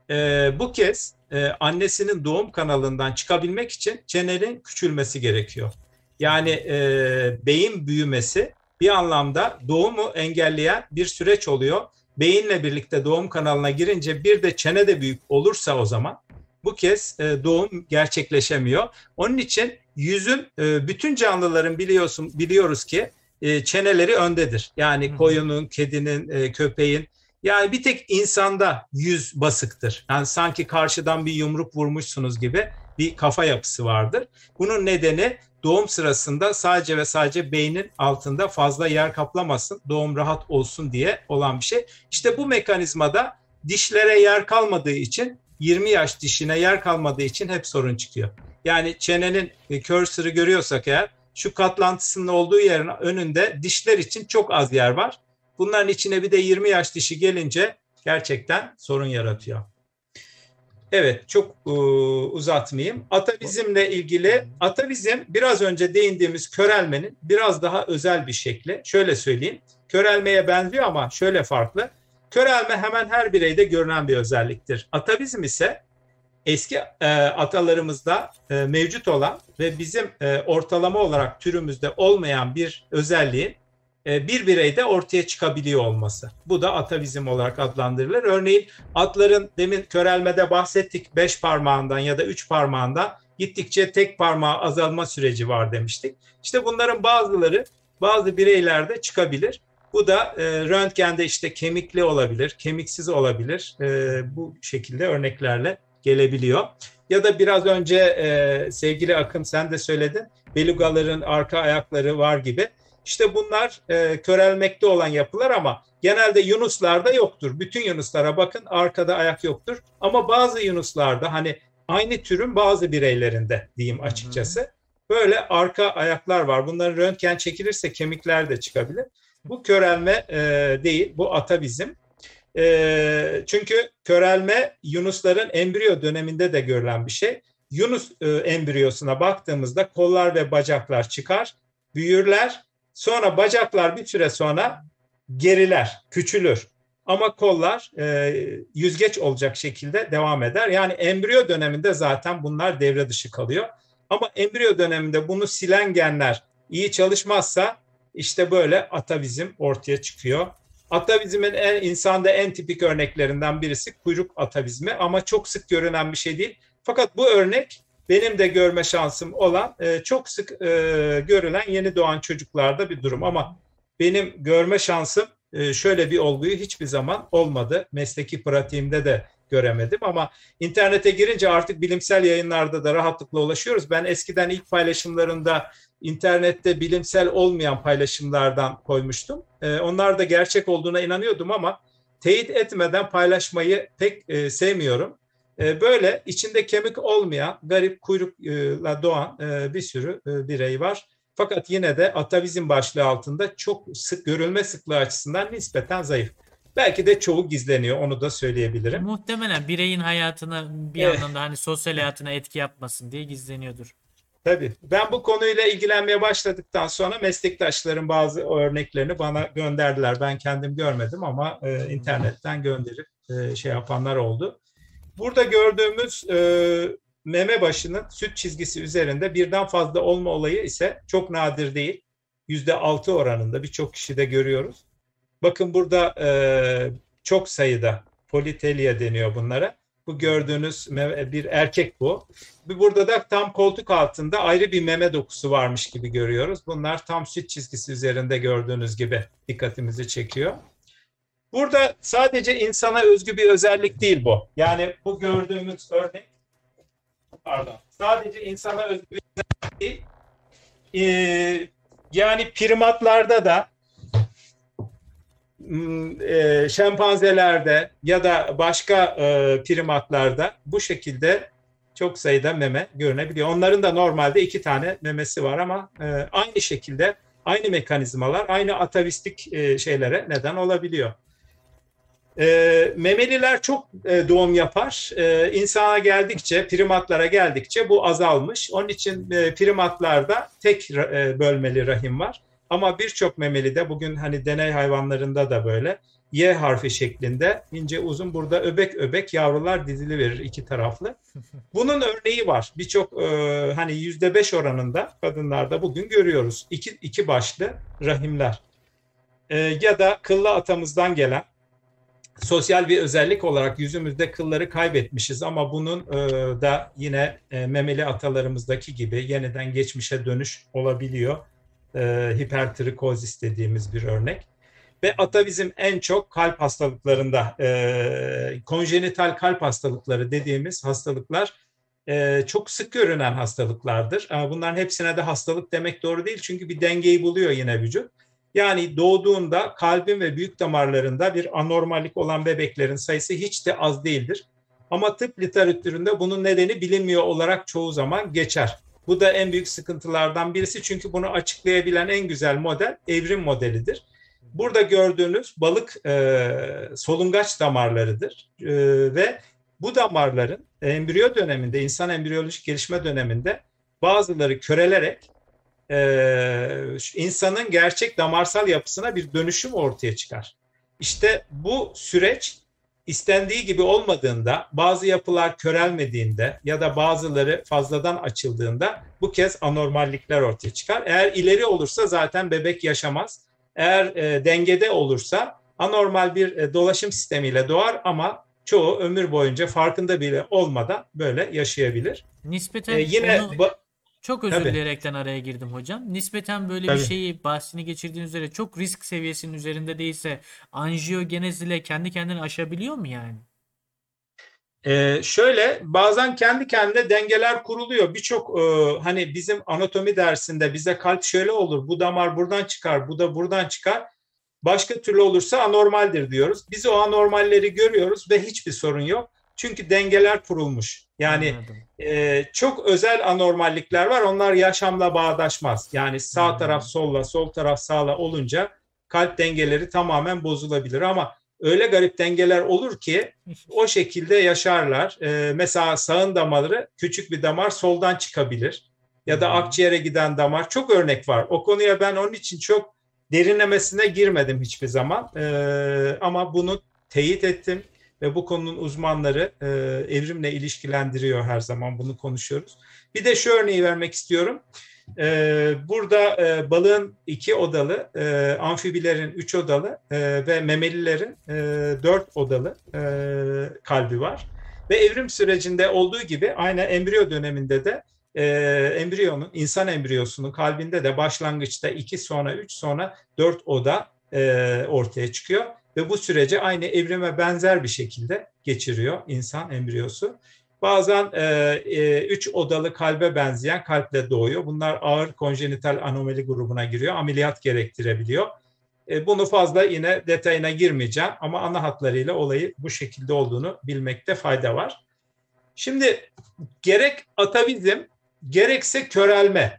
e, bu kez e, annesinin doğum kanalından çıkabilmek için çenenin küçülmesi gerekiyor. Yani e, beyin büyümesi bir anlamda doğumu engelleyen bir süreç oluyor. Beyinle birlikte doğum kanalına girince bir de çene de büyük olursa o zaman bu kez e, doğum gerçekleşemiyor. Onun için yüzün e, bütün canlıların biliyorsun biliyoruz ki e, çeneleri öndedir. Yani koyunun, kedinin, köpeğin yani bir tek insanda yüz basıktır. Yani sanki karşıdan bir yumruk vurmuşsunuz gibi bir kafa yapısı vardır. Bunun nedeni doğum sırasında sadece ve sadece beynin altında fazla yer kaplamasın, doğum rahat olsun diye olan bir şey. İşte bu mekanizmada dişlere yer kalmadığı için 20 yaş dişine yer kalmadığı için hep sorun çıkıyor. Yani çenenin cursor'ı görüyorsak eğer şu katlantısının olduğu yerin önünde dişler için çok az yer var. Bunların içine bir de 20 yaş dişi gelince gerçekten sorun yaratıyor. Evet, çok e, uzatmayayım. Atavizmle ilgili, atavizm biraz önce değindiğimiz körelmenin biraz daha özel bir şekli. Şöyle söyleyeyim, körelmeye benziyor ama şöyle farklı. Körelme hemen her bireyde görünen bir özelliktir. Atavizm ise eski e, atalarımızda e, mevcut olan ve bizim e, ortalama olarak türümüzde olmayan bir özelliğin bir bireyde ortaya çıkabiliyor olması. Bu da atavizm olarak adlandırılır. Örneğin atların demin körelmede bahsettik beş parmağından ya da üç parmağından gittikçe tek parmağı azalma süreci var demiştik. İşte bunların bazıları bazı bireylerde çıkabilir. Bu da e, röntgende işte kemikli olabilir, kemiksiz olabilir. E, bu şekilde örneklerle gelebiliyor. Ya da biraz önce e, sevgili Akın sen de söyledin. Belugaların arka ayakları var gibi. İşte bunlar e, körelmekte olan yapılar ama genelde yunuslarda yoktur. Bütün yunuslara bakın arkada ayak yoktur. Ama bazı yunuslarda hani aynı türün bazı bireylerinde diyeyim açıkçası. Böyle arka ayaklar var. Bunların röntgen çekilirse kemikler de çıkabilir. Bu körelme e, değil, bu atavizm. E, çünkü körelme yunusların embriyo döneminde de görülen bir şey. Yunus e, embriyosuna baktığımızda kollar ve bacaklar çıkar, büyürler. Sonra bacaklar bir süre sonra geriler, küçülür. Ama kollar e, yüzgeç olacak şekilde devam eder. Yani embriyo döneminde zaten bunlar devre dışı kalıyor. Ama embriyo döneminde bunu silen genler iyi çalışmazsa işte böyle atavizm ortaya çıkıyor. Atavizmin en, insanda en tipik örneklerinden birisi kuyruk atavizmi ama çok sık görünen bir şey değil. Fakat bu örnek benim de görme şansım olan e, çok sık e, görülen yeni doğan çocuklarda bir durum ama benim görme şansım e, şöyle bir olguyu hiçbir zaman olmadı. Mesleki pratiğimde de göremedim ama internete girince artık bilimsel yayınlarda da rahatlıkla ulaşıyoruz. Ben eskiden ilk paylaşımlarında internette bilimsel olmayan paylaşımlardan koymuştum. E, onlar da gerçek olduğuna inanıyordum ama teyit etmeden paylaşmayı pek e, sevmiyorum. E, böyle içinde kemik olmayan garip kuyrukla doğan e, bir sürü e, birey var. Fakat yine de atavizm başlığı altında çok sık görülme sıklığı açısından nispeten zayıf. Belki de çoğu gizleniyor onu da söyleyebilirim. Muhtemelen bireyin hayatına bir Evet. yandan da hani sosyal hayatına etki yapmasın diye gizleniyordur. Tabii. Ben bu konuyla ilgilenmeye başladıktan sonra meslektaşların bazı örneklerini bana gönderdiler. Ben kendim görmedim ama e, internetten gönderip e, şey yapanlar oldu. Burada gördüğümüz e, meme başının süt çizgisi üzerinde birden fazla olma olayı ise çok nadir değil. Yüzde altı oranında birçok kişide görüyoruz. Bakın burada e, çok sayıda politelia deniyor bunlara. Bu gördüğünüz meme- bir erkek bu. Burada da tam koltuk altında ayrı bir meme dokusu varmış gibi görüyoruz. Bunlar tam süt çizgisi üzerinde gördüğünüz gibi dikkatimizi çekiyor. Burada sadece insana özgü bir özellik değil bu. Yani bu gördüğümüz örnek pardon. Sadece insana özgü bir özellik değil. Ee, yani primatlarda da m, e, şempanzelerde ya da başka e, primatlarda bu şekilde çok sayıda meme görünebiliyor. Onların da normalde iki tane memesi var ama e, aynı şekilde aynı mekanizmalar aynı atavistik e, şeylere neden olabiliyor. E, memeliler çok e, doğum yapar. E, insana geldikçe, primatlara geldikçe bu azalmış. Onun için e, primatlarda tek e, bölmeli rahim var. Ama birçok memeli de bugün hani deney hayvanlarında da böyle Y harfi şeklinde ince uzun burada öbek öbek yavrular dizili verir iki taraflı. Bunun örneği var. Birçok e, hani yüzde beş oranında kadınlarda bugün görüyoruz. İki, iki başlı rahimler. E, ya da kıllı atamızdan gelen sosyal bir özellik olarak yüzümüzde kılları kaybetmişiz ama bunun e, da yine e, memeli atalarımızdaki gibi yeniden geçmişe dönüş olabiliyor. E, hipertrikozis dediğimiz bir örnek. Ve atavizm en çok kalp hastalıklarında, e, konjenital kalp hastalıkları dediğimiz hastalıklar e, çok sık görünen hastalıklardır. Ama bunların hepsine de hastalık demek doğru değil çünkü bir dengeyi buluyor yine vücut. Yani doğduğunda kalbin ve büyük damarlarında bir anormallik olan bebeklerin sayısı hiç de az değildir. Ama tıp literatüründe bunun nedeni bilinmiyor olarak çoğu zaman geçer. Bu da en büyük sıkıntılardan birisi çünkü bunu açıklayabilen en güzel model evrim modelidir. Burada gördüğünüz balık e, solungaç damarlarıdır E, ve bu damarların embriyo döneminde, insan embriyolojik gelişme döneminde bazıları körelerek e, insanın gerçek damarsal yapısına bir dönüşüm ortaya çıkar. İşte bu süreç istendiği gibi olmadığında, bazı yapılar körelmediğinde ya da bazıları fazladan açıldığında bu kez anormallikler ortaya çıkar. Eğer ileri olursa zaten bebek yaşamaz. Eğer e, dengede olursa anormal bir e, dolaşım sistemiyle doğar ama çoğu ömür boyunca farkında bile olmadan böyle yaşayabilir. Nispeten ee, yine onu... Çok özür Tabii. dileyerekten araya girdim hocam. Nispeten böyle Tabii. bir şeyi bahsini geçirdiğiniz üzere çok risk seviyesinin üzerinde değilse anjiyogenez ile kendi kendini aşabiliyor mu yani? Ee, şöyle bazen kendi kendine dengeler kuruluyor. Birçok e, hani bizim anatomi dersinde bize kalp şöyle olur, bu damar buradan çıkar, bu da buradan çıkar. Başka türlü olursa anormaldir diyoruz. Biz o anormalleri görüyoruz ve hiçbir sorun yok. Çünkü dengeler kurulmuş. Yani e, çok özel anormallikler var. Onlar yaşamla bağdaşmaz. Yani sağ taraf solla, sol taraf sağla olunca kalp dengeleri tamamen bozulabilir. Ama öyle garip dengeler olur ki o şekilde yaşarlar. E, mesela sağın damarı küçük bir damar soldan çıkabilir. Ya da akciğere giden damar. Çok örnek var. O konuya ben onun için çok derinlemesine girmedim hiçbir zaman. E, ama bunu teyit ettim ve bu konunun uzmanları e, evrimle ilişkilendiriyor her zaman bunu konuşuyoruz. Bir de şu örneği vermek istiyorum. E, burada e, balığın iki odalı, e, amfibilerin üç odalı e, ve memelilerin e, dört odalı e, kalbi var. Ve evrim sürecinde olduğu gibi aynı embriyo döneminde de e, embriyonun, insan embriyosunun kalbinde de başlangıçta iki sonra üç sonra dört oda e, ortaya çıkıyor ve bu süreci aynı evrime benzer bir şekilde geçiriyor insan embriyosu. Bazen e, e, üç odalı kalbe benzeyen kalple doğuyor. Bunlar ağır konjenital anomali grubuna giriyor. Ameliyat gerektirebiliyor. E, bunu fazla yine detayına girmeyeceğim ama ana hatlarıyla olayı bu şekilde olduğunu bilmekte fayda var. Şimdi gerek atavizm gerekse körelme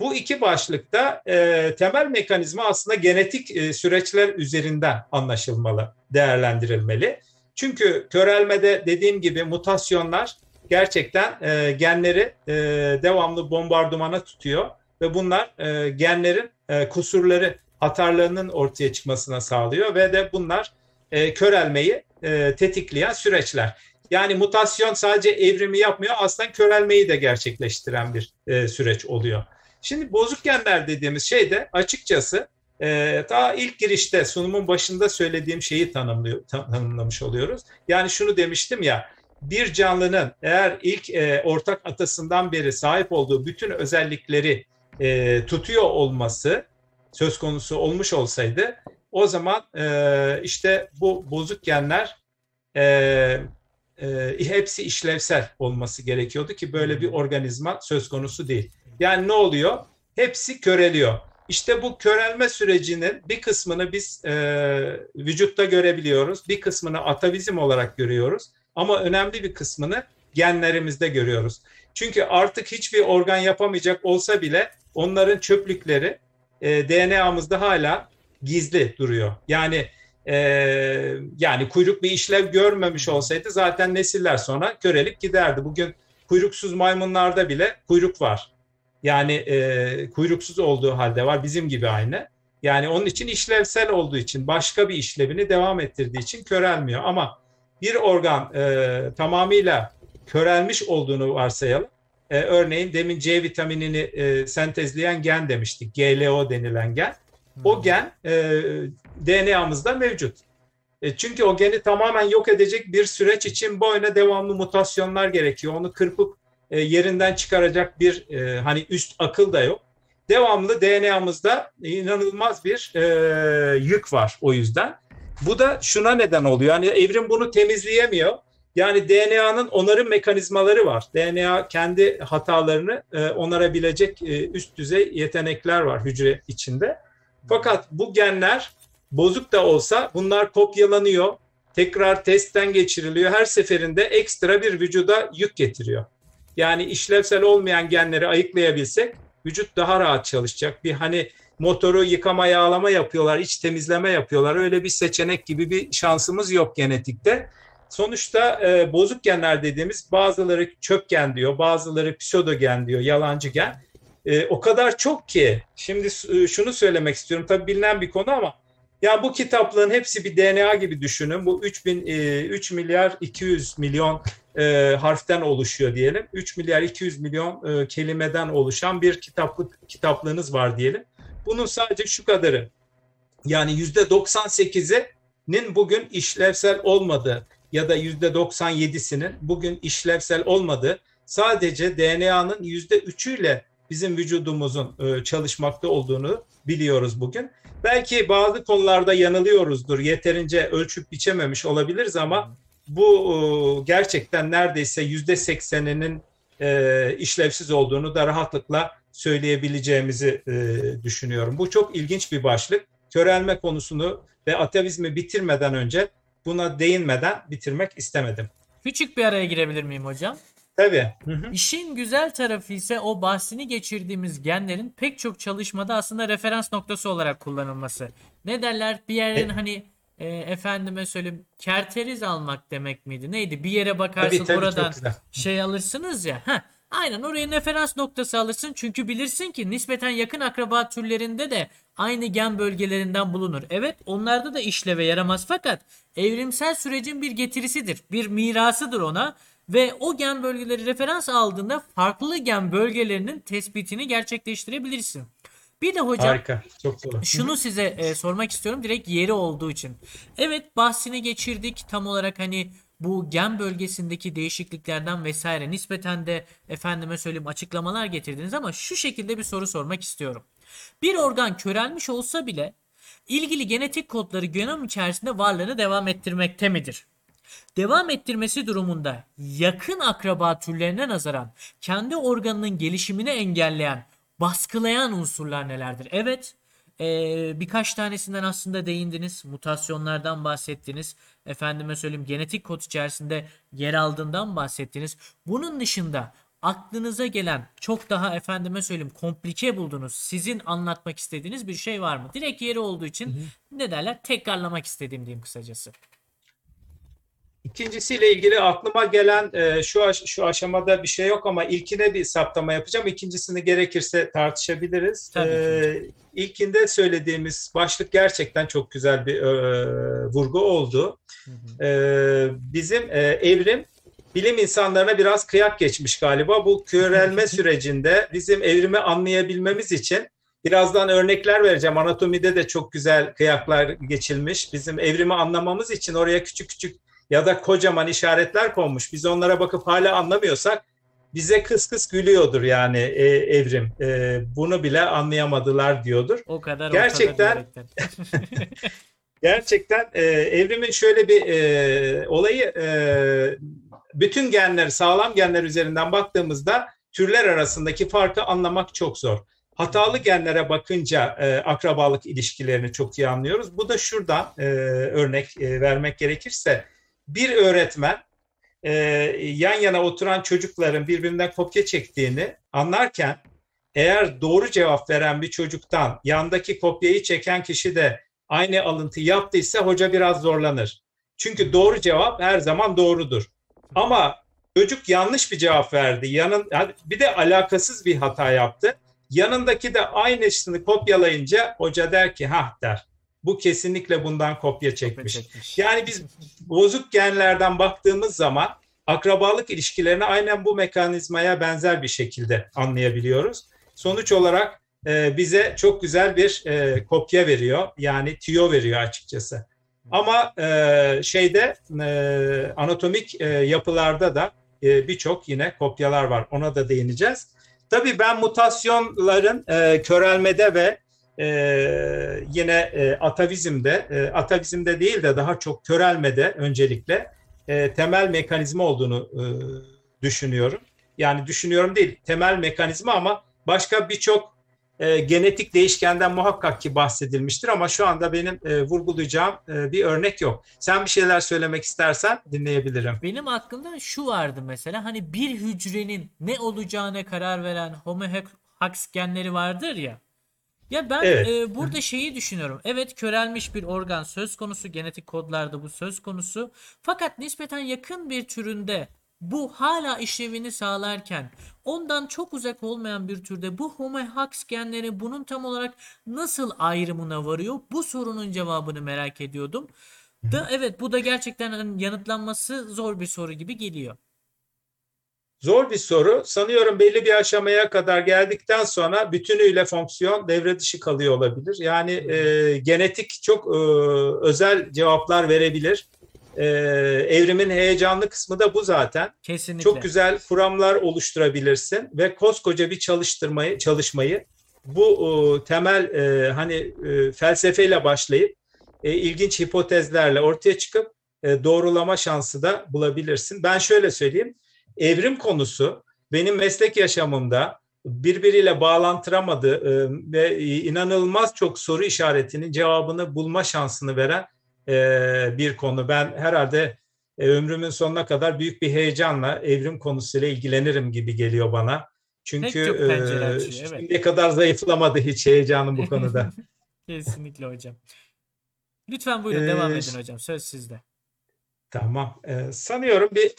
bu iki başlıkta e, temel mekanizma aslında genetik e, süreçler üzerinden anlaşılmalı, değerlendirilmeli. Çünkü körelmede dediğim gibi mutasyonlar gerçekten e, genleri e, devamlı bombardımana tutuyor ve bunlar e, genlerin e, kusurları, hatarlarının ortaya çıkmasına sağlıyor ve de bunlar e, körelmeyi e, tetikleyen süreçler. Yani mutasyon sadece evrimi yapmıyor, aslında körelmeyi de gerçekleştiren bir e, süreç oluyor. Şimdi bozuk genler dediğimiz şey de açıkçası e, daha ilk girişte sunumun başında söylediğim şeyi tanımlıyor, tanımlamış oluyoruz. Yani şunu demiştim ya bir canlının eğer ilk e, ortak atasından beri sahip olduğu bütün özellikleri e, tutuyor olması söz konusu olmuş olsaydı o zaman e, işte bu bozuk genler e, e, hepsi işlevsel olması gerekiyordu ki böyle bir organizma söz konusu değil. Yani ne oluyor? Hepsi köreliyor. İşte bu körelme sürecinin bir kısmını biz e, vücutta görebiliyoruz. Bir kısmını atavizm olarak görüyoruz. Ama önemli bir kısmını genlerimizde görüyoruz. Çünkü artık hiçbir organ yapamayacak olsa bile onların çöplükleri e, DNA'mızda hala gizli duruyor. Yani e, yani kuyruk bir işlev görmemiş olsaydı zaten nesiller sonra körelip giderdi. Bugün kuyruksuz maymunlarda bile kuyruk var. Yani e, kuyruksuz olduğu halde var bizim gibi aynı. Yani onun için işlevsel olduğu için başka bir işlevini devam ettirdiği için körelmiyor. Ama bir organ e, tamamıyla körelmiş olduğunu varsayalım. E, örneğin demin C vitaminini e, sentezleyen gen demiştik. GLO denilen gen. O hmm. gen e, DNA'mızda mevcut. E, çünkü o geni tamamen yok edecek bir süreç için boyuna devamlı mutasyonlar gerekiyor. Onu kırpıp e, yerinden çıkaracak bir e, hani üst akıl da yok. Devamlı DNA'mızda inanılmaz bir e, yük var o yüzden. Bu da şuna neden oluyor. Yani evrim bunu temizleyemiyor. Yani DNA'nın onarım mekanizmaları var. DNA kendi hatalarını onarabilecek üst düzey yetenekler var hücre içinde. Fakat bu genler bozuk da olsa bunlar kopyalanıyor. Tekrar testten geçiriliyor. Her seferinde ekstra bir vücuda yük getiriyor. Yani işlevsel olmayan genleri ayıklayabilsek vücut daha rahat çalışacak. Bir hani motoru yıkama yağlama yapıyorlar, iç temizleme yapıyorlar. Öyle bir seçenek gibi bir şansımız yok genetikte. sonuçta e, bozuk genler dediğimiz bazıları çöp gen diyor, bazıları pseudogen diyor, yalancı gen. E, o kadar çok ki şimdi e, şunu söylemek istiyorum tabii bilinen bir konu ama ya bu kitapların hepsi bir DNA gibi düşünün. Bu 3000 e, 3 milyar 200 milyon e, harften oluşuyor diyelim. 3 milyar 200 milyon e, kelimeden oluşan bir kitaplık kitaplığınız var diyelim. Bunun sadece şu kadarı yani yüzde 98'inin bugün işlevsel olmadığı ya da yüzde 97'sinin bugün işlevsel olmadığı sadece DNA'nın yüzde 3'üyle bizim vücudumuzun e, çalışmakta olduğunu biliyoruz bugün. Belki bazı konularda yanılıyoruzdur. Yeterince ölçüp biçememiş olabiliriz ama bu e, gerçekten neredeyse yüzde sekseninin e, işlevsiz olduğunu da rahatlıkla söyleyebileceğimizi düşünüyorum. Bu çok ilginç bir başlık. Körelme konusunu ve atavizmi bitirmeden önce buna değinmeden bitirmek istemedim. Küçük bir araya girebilir miyim hocam? Tabii. Hı hı. İşin güzel tarafı ise o bahsini geçirdiğimiz genlerin pek çok çalışmada aslında referans noktası olarak kullanılması. Ne derler? Bir yerin E- hani e, efendime söyleyeyim kerteriz almak demek miydi? Neydi? Bir yere bakarsın Tabii, tabii, oradan şey alırsınız ya. Heh, aynen oraya referans noktası alırsın. Çünkü bilirsin ki nispeten yakın akraba türlerinde de aynı gen bölgelerinden bulunur. Evet onlarda da işleve yaramaz fakat evrimsel sürecin bir getirisidir. Bir mirasıdır ona. Ve o gen bölgeleri referans aldığında farklı gen bölgelerinin tespitini gerçekleştirebilirsin. Bir de hocam Harika. Çok doğru. şunu size e, sormak istiyorum direkt yeri olduğu için. Evet bahsini geçirdik tam olarak hani bu gen bölgesindeki değişikliklerden vesaire nispeten de efendime söyleyeyim açıklamalar getirdiniz ama şu şekilde bir soru sormak istiyorum. Bir organ körelmiş olsa bile ilgili genetik kodları genom içerisinde varlığını devam ettirmekte midir? Devam ettirmesi durumunda yakın akraba türlerine nazaran kendi organının gelişimini engelleyen, baskılayan unsurlar nelerdir? Evet, eee, birkaç tanesinden aslında değindiniz. Mutasyonlardan bahsettiniz. Efendime söyleyeyim genetik kod içerisinde yer aldığından bahsettiniz. Bunun dışında aklınıza gelen çok daha efendime söyleyeyim komplike bulduğunuz, sizin anlatmak istediğiniz bir şey var mı? Direkt yeri olduğu için ne derler? Tekrarlamak istediğim diyeyim kısacası. İkincisiyle ilgili aklıma gelen e, şu aş- şu aşamada bir şey yok ama ilkine bir saptama yapacağım. İkincisini gerekirse tartışabiliriz. Tabii. E, ilkinde söylediğimiz başlık gerçekten çok güzel bir e, vurgu oldu. Hı hı. E, bizim e, evrim bilim insanlarına biraz kıyak geçmiş galiba. Bu körelme sürecinde bizim evrimi anlayabilmemiz için birazdan örnekler vereceğim. Anatomide de çok güzel kıyaklar geçilmiş. Bizim evrimi anlamamız için oraya küçük küçük ya da kocaman işaretler konmuş. Biz onlara bakıp hala anlamıyorsak bize kıs kıs gülüyordur yani e, evrim. E, bunu bile anlayamadılar diyordur. O kadar Gerçekten- ortada diyerekten. Gerçekten e, evrimin şöyle bir e, olayı e, bütün genler sağlam genler üzerinden baktığımızda türler arasındaki farkı anlamak çok zor. Hatalı genlere bakınca e, akrabalık ilişkilerini çok iyi anlıyoruz. Bu da şuradan e, örnek e, vermek gerekirse bir öğretmen e, yan yana oturan çocukların birbirinden kopya çektiğini anlarken eğer doğru cevap veren bir çocuktan yandaki kopyayı çeken kişi de aynı alıntı yaptıysa hoca biraz zorlanır. Çünkü doğru cevap her zaman doğrudur. Ama çocuk yanlış bir cevap verdi. Yanın bir de alakasız bir hata yaptı. Yanındaki de aynısını kopyalayınca hoca der ki ha der. Bu kesinlikle bundan kopya çekmiş. Çekmiş. Yani biz bozuk genlerden baktığımız zaman akrabalık ilişkilerini aynen bu mekanizmaya benzer bir şekilde anlayabiliyoruz. Sonuç olarak e, bize çok güzel bir e, kopya veriyor. Yani tüyo veriyor açıkçası. Ama e, şeyde e, anatomik e, yapılarda da e, birçok yine kopyalar var. Ona da değineceğiz. Tabii ben mutasyonların e, körelmede ve e, yine e, atavizmde, e, atavizmde değil de daha çok körelmede öncelikle e, temel mekanizma olduğunu e, düşünüyorum. Yani düşünüyorum değil, temel mekanizma ama başka birçok e, genetik değişkenden muhakkak ki bahsedilmiştir ama şu anda benim e, vurgulayacağım e, bir örnek yok. Sen bir şeyler söylemek istersen dinleyebilirim. Benim aklımda şu vardı mesela hani bir hücrenin ne olacağına karar veren Homo hux genleri vardır ya. Ya ben Evet. e, burada şeyi düşünüyorum. Evet körelmiş bir organ söz konusu. Genetik kodlarda bu söz konusu. Fakat nispeten yakın bir türünde bu hala işlevini sağlarken ondan çok uzak olmayan bir türde bu Homo haks genleri bunun tam olarak nasıl ayrımına varıyor? Bu sorunun cevabını merak ediyordum. Da evet bu da gerçekten hani yanıtlanması zor bir soru gibi geliyor. Zor bir soru. Sanıyorum belli bir aşamaya kadar geldikten sonra bütünüyle fonksiyon devre dışı kalıyor olabilir. Yani e, genetik çok e, özel cevaplar verebilir. E, evrimin heyecanlı kısmı da bu zaten. Kesinlikle. Çok güzel kuramlar oluşturabilirsin ve koskoca bir çalıştırmayı çalışmayı bu e, temel e, hani e, felsefeyle başlayıp e, ilginç hipotezlerle ortaya çıkıp e, doğrulama şansı da bulabilirsin. Ben şöyle söyleyeyim. Evrim konusu benim meslek yaşamımda birbiriyle bağlantıramadığı e, ve inanılmaz çok soru işaretinin cevabını bulma şansını veren e, bir konu. Ben herhalde e, ömrümün sonuna kadar büyük bir heyecanla evrim konusuyla ilgilenirim gibi geliyor bana. Çünkü e, açıyor, evet. şimdiye kadar zayıflamadı hiç heyecanım bu konuda. Kesinlikle hocam. Lütfen buyurun Ee, devam edin hocam. Söz sizde. Tamam. E, sanıyorum bir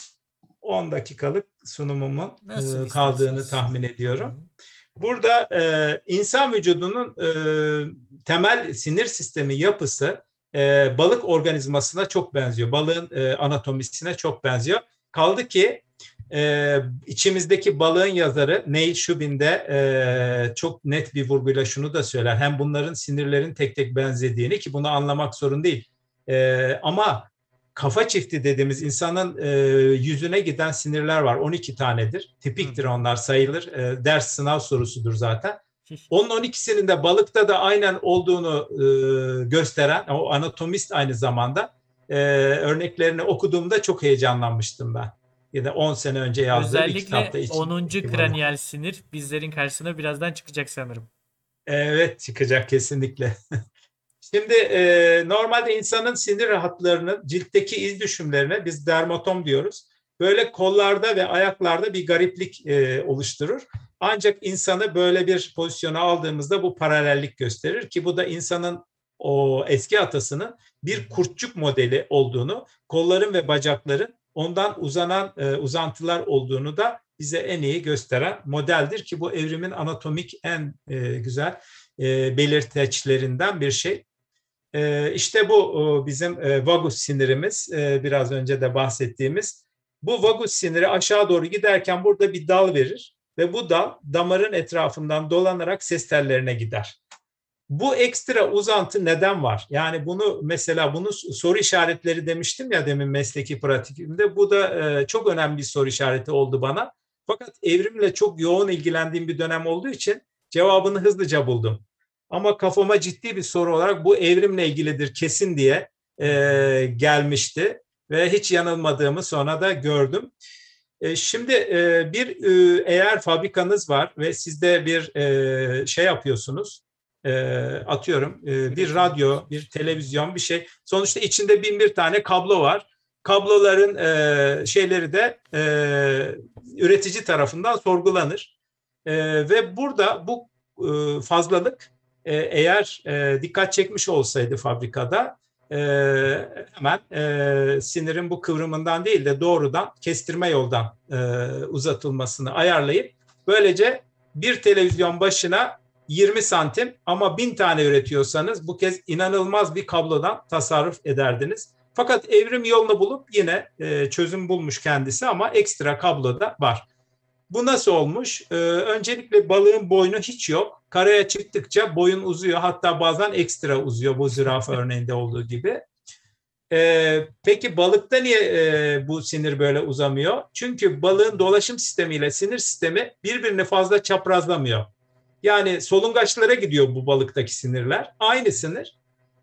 10 dakikalık sunumumun Nasıl kaldığını tahmin ediyorum. Burada e, insan vücudunun e, temel sinir sistemi yapısı e, balık organizmasına çok benziyor. Balığın e, anatomisine çok benziyor. Kaldı ki e, içimizdeki balığın yazarı Neil Shubin de e, çok net bir vurguyla şunu da söyler. Hem bunların sinirlerin tek tek benzediğini ki bunu anlamak sorun değil. E, ama kafa çifti dediğimiz insanın e, yüzüne giden sinirler var. 12 tanedir. Tipiktir onlar sayılır. E, ders sınav sorusudur zaten. Onun 12'sinin de balıkta da aynen olduğunu e, gösteren o anatomist aynı zamanda e, örneklerini okuduğumda çok heyecanlanmıştım ben. Ya da 10 sene önce yazdığım bir kitapta. Özellikle için- 10. iki balık. kraniyal sinir bizlerin karşısına birazdan çıkacak sanırım. Evet çıkacak kesinlikle. Şimdi e, normalde insanın sinir hatlarının ciltteki iz düşümlerine biz dermatom diyoruz. Böyle kollarda ve ayaklarda bir gariplik e, oluşturur. Ancak insanı böyle bir pozisyona aldığımızda bu paralellik gösterir ki bu da insanın o eski atasının bir kurtçuk modeli olduğunu, kolların ve bacakların ondan uzanan e, uzantılar olduğunu da bize en iyi gösteren modeldir ki bu evrimin anatomik en e, güzel e, belirteçlerinden bir şey. E, işte bu o, bizim e, vagus sinirimiz, e, biraz önce de bahsettiğimiz. Bu vagus siniri aşağı doğru giderken burada bir dal verir ve bu dal damarın etrafından dolanarak ses tellerine gider. Bu ekstra uzantı neden var? Yani bunu mesela bunu soru işaretleri demiştim ya demin mesleki pratikimde. Bu da e, çok önemli bir soru işareti oldu bana. Fakat evrimle çok yoğun ilgilendiğim bir dönem olduğu için cevabını hızlıca buldum. Ama kafama ciddi bir soru olarak bu evrimle ilgilidir kesin diye e, gelmişti ve hiç yanılmadığımı sonra da gördüm. E, şimdi e, bir e, eğer fabrikanız var ve sizde bir e, şey yapıyorsunuz, e, atıyorum e, bir radyo, bir televizyon, bir şey. Sonuçta içinde bin bir tane kablo var. Kabloların e, şeyleri de e, üretici tarafından sorgulanır. E, ve burada bu e, fazlalık e, eğer e, dikkat çekmiş olsaydı fabrikada e, hemen e, sinirin bu kıvrımından değil de doğrudan kestirme yoldan e, uzatılmasını ayarlayıp böylece bir televizyon başına 20 santim ama bin tane üretiyorsanız bu kez inanılmaz bir kablodan tasarruf ederdiniz. Fakat evrim yolunu bulup yine e, çözüm bulmuş kendisi ama ekstra kablo da var. Bu nasıl olmuş? Ee, öncelikle balığın boynu hiç yok. Karaya çıktıkça boyun uzuyor. Hatta bazen ekstra uzuyor bu zürafa örneğinde olduğu gibi. Ee, peki balıkta niye e, bu sinir böyle uzamıyor? Çünkü balığın dolaşım sistemiyle sinir sistemi birbirini fazla çaprazlamıyor. Yani solungaçlara gidiyor bu balıktaki sinirler. Aynı sinir.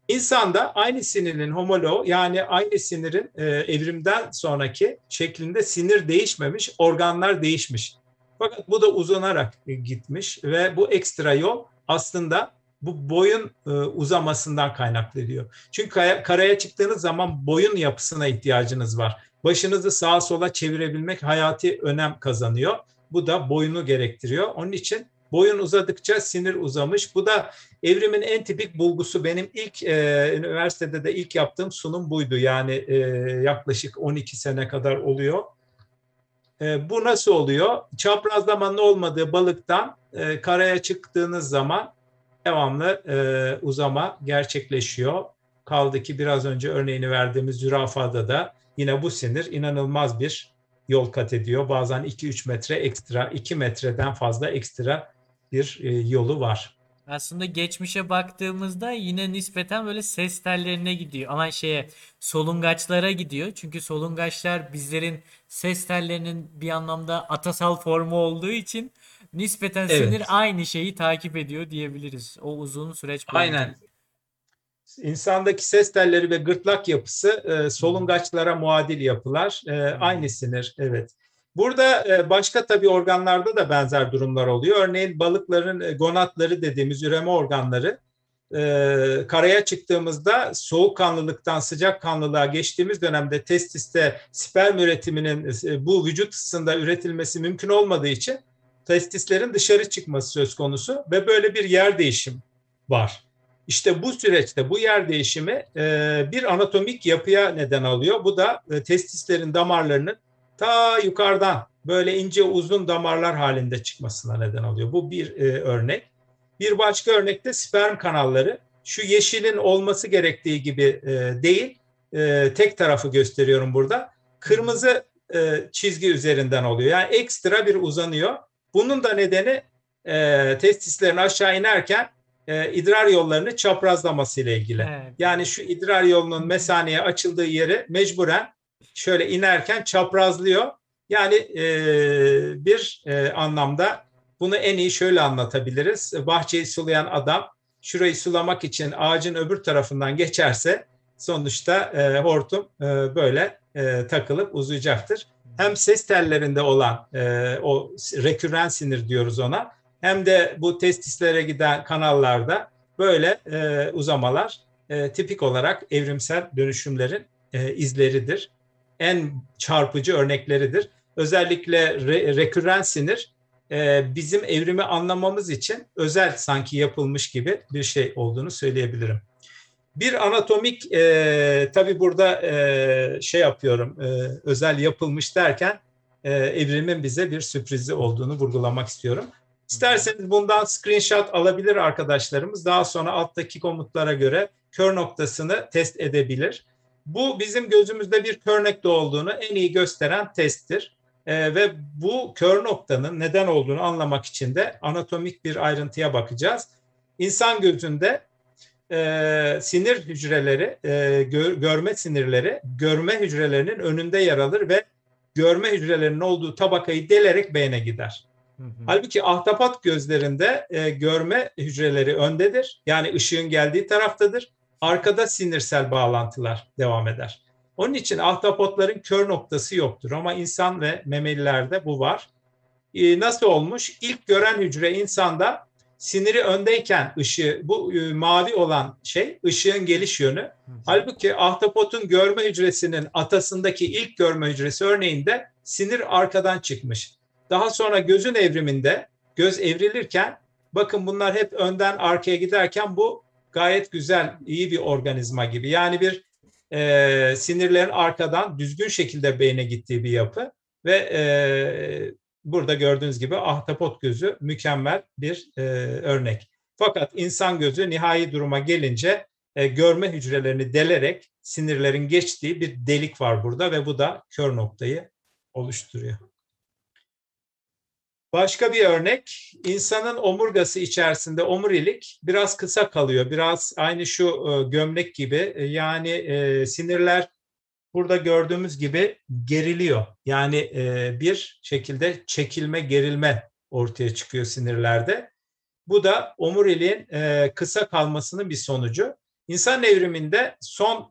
İnsanda aynı sinirin homoloğu yani aynı sinirin e, evrimden sonraki şeklinde sinir değişmemiş, organlar değişmiş. Fakat bu da uzanarak e, gitmiş ve bu ekstra yol aslında bu boyun e, uzamasından kaynaklanıyor. Çünkü kaya, karaya çıktığınız zaman boyun yapısına ihtiyacınız var. Başınızı sağa sola çevirebilmek hayati önem kazanıyor. Bu da boyunu gerektiriyor. Onun için Boyun uzadıkça sinir uzamış. Bu da evrimin en tipik bulgusu. Benim ilk e, üniversitede de ilk yaptığım sunum buydu. Yani e, yaklaşık 12 sene kadar oluyor. E, bu nasıl oluyor? Çaprazlamanın olmadığı balıktan e, karaya çıktığınız zaman devamlı e, uzama gerçekleşiyor. Kaldı ki biraz önce örneğini verdiğimiz zürafada da yine bu sinir inanılmaz bir yol kat ediyor. Bazen 2-3 metre ekstra, 2 metreden fazla ekstra bir e, yolu var. Aslında geçmişe baktığımızda yine nispeten böyle ses tellerine gidiyor. Ama şeye solungaçlara gidiyor. Çünkü solungaçlar bizlerin ses tellerinin bir anlamda atasal formu olduğu için nispeten Evet. sinir aynı şeyi takip ediyor diyebiliriz. O uzun süreç boyunca. Aynen. İnsandaki ses telleri ve gırtlak yapısı e, solungaçlara muadil yapılar. E, aynı sinir, evet. Burada e, başka tabii organlarda da benzer durumlar oluyor. Örneğin balıkların e, gonatları dediğimiz üreme organları e, karaya çıktığımızda soğukkanlılıktan sıcakkanlılığa geçtiğimiz dönemde testiste sperm üretiminin bu vücut ısısında üretilmesi mümkün olmadığı için testislerin dışarı çıkması söz konusu ve böyle bir yer değişim var. İşte bu süreçte bu yer değişimi bir anatomik yapıya neden alıyor. Bu da testislerin damarlarının ta yukarıdan böyle ince uzun damarlar halinde çıkmasına neden oluyor. Bu bir e, örnek. Bir başka örnekte sperm kanalları şu yeşilin olması gerektiği gibi e, değil, e, tek tarafı gösteriyorum burada. Kırmızı e, çizgi üzerinden oluyor. Yani ekstra bir uzanıyor. Bunun da nedeni e, testislerin aşağı inerken e, idrar yollarını çaprazlaması ile ilgili. Evet. Yani şu idrar yolunun mesaneye açıldığı yeri mecburen şöyle inerken çaprazlıyor. Yani e, bir e, anlamda bunu en iyi şöyle anlatabiliriz. Bahçeyi sulayan adam şurayı sulamak için ağacın öbür tarafından geçerse sonuçta e, hortum e, böyle e, takılıp uzayacaktır. Hem ses tellerinde olan e, o rekürren sinir diyoruz ona hem de bu testislere giden kanallarda böyle e, uzamalar e, tipik olarak evrimsel dönüşümlerin e, izleridir. En çarpıcı örnekleridir. Özellikle re, rekürren sinir e, bizim evrimi anlamamız için özel sanki yapılmış gibi bir şey olduğunu söyleyebilirim. Bir anatomik e, tabii burada e, şey yapıyorum e, özel yapılmış derken e, evrimin bize bir sürprizi olduğunu vurgulamak istiyorum. İsterseniz bundan screenshot alabilir arkadaşlarımız. Daha sonra alttaki komutlara göre kör noktasını test edebilir. Bu bizim gözümüzde bir kör nokta olduğunu en iyi gösteren testtir. Ee, ve bu kör noktanın neden olduğunu anlamak için de anatomik bir ayrıntıya bakacağız. İnsan gözünde e, sinir hücreleri, e, gör, görme sinirleri görme hücrelerinin önünde yer alır ve görme hücrelerinin olduğu tabakayı delerek beyne gider. Hı hı. Halbuki ahtapot gözlerinde e, görme hücreleri öndedir. Yani ışığın geldiği taraftadır. Arkada sinirsel bağlantılar devam eder. Onun için ahtapotların kör noktası yoktur ama insan ve memelilerde bu var. E, nasıl olmuş? İlk gören hücre insanda siniri öndeyken ışığı bu e, mavi olan şey ışığın geliş yönü. Halbuki ahtapotun görme hücresinin atasındaki ilk görme hücresi örneğinde sinir arkadan çıkmış. Daha sonra gözün evriminde göz evrilirken bakın bunlar hep önden arkaya giderken bu gayet güzel, iyi bir organizma gibi. Yani bir e, sinirlerin arkadan düzgün şekilde beyne gittiği bir yapı ve e, burada gördüğünüz gibi ahtapot gözü mükemmel bir e, örnek. Fakat insan gözü nihai duruma gelince e, görme hücrelerini delerek sinirlerin geçtiği bir delik var burada ve bu da kör noktayı oluşturuyor. Başka bir örnek, insanın omurgası içerisinde omurilik biraz kısa kalıyor. Biraz aynı şu e, gömlek gibi. E, yani e, sinirler burada gördüğümüz gibi geriliyor. Yani bir şekilde çekilme, gerilme ortaya çıkıyor sinirlerde. Bu da omuriliğin kısa kalmasının bir sonucu. İnsan evriminde son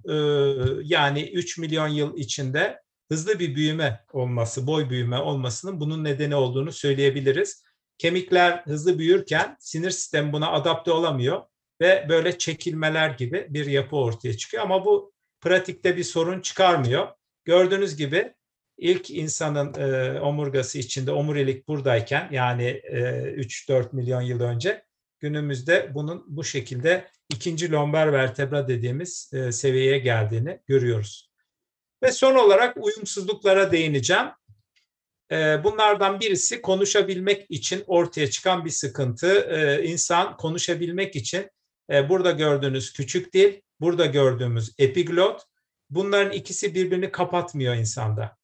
yani 3 milyon yıl içinde hızlı bir büyüme olması, boy büyüme olmasının bunun nedeni olduğunu söyleyebiliriz. Kemikler hızlı büyürken sinir sistemi buna adapte olamıyor ve böyle çekilmeler gibi bir yapı ortaya çıkıyor. Ama bu pratikte bir sorun çıkarmıyor. Gördüğünüz gibi ilk insanın e, omurgası içinde omurilik buradayken yani e, 3-4 milyon yıl önce günümüzde bunun bu şekilde ikinci lombar vertebra dediğimiz e, seviyeye geldiğini görüyoruz. Ve son olarak uyumsuzluklara değineceğim. E, bunlardan birisi konuşabilmek için ortaya çıkan bir sıkıntı. E, insan konuşabilmek için e, burada gördüğünüz küçük dil, burada gördüğümüz epiglot, bunların ikisi birbirini kapatmıyor insanda.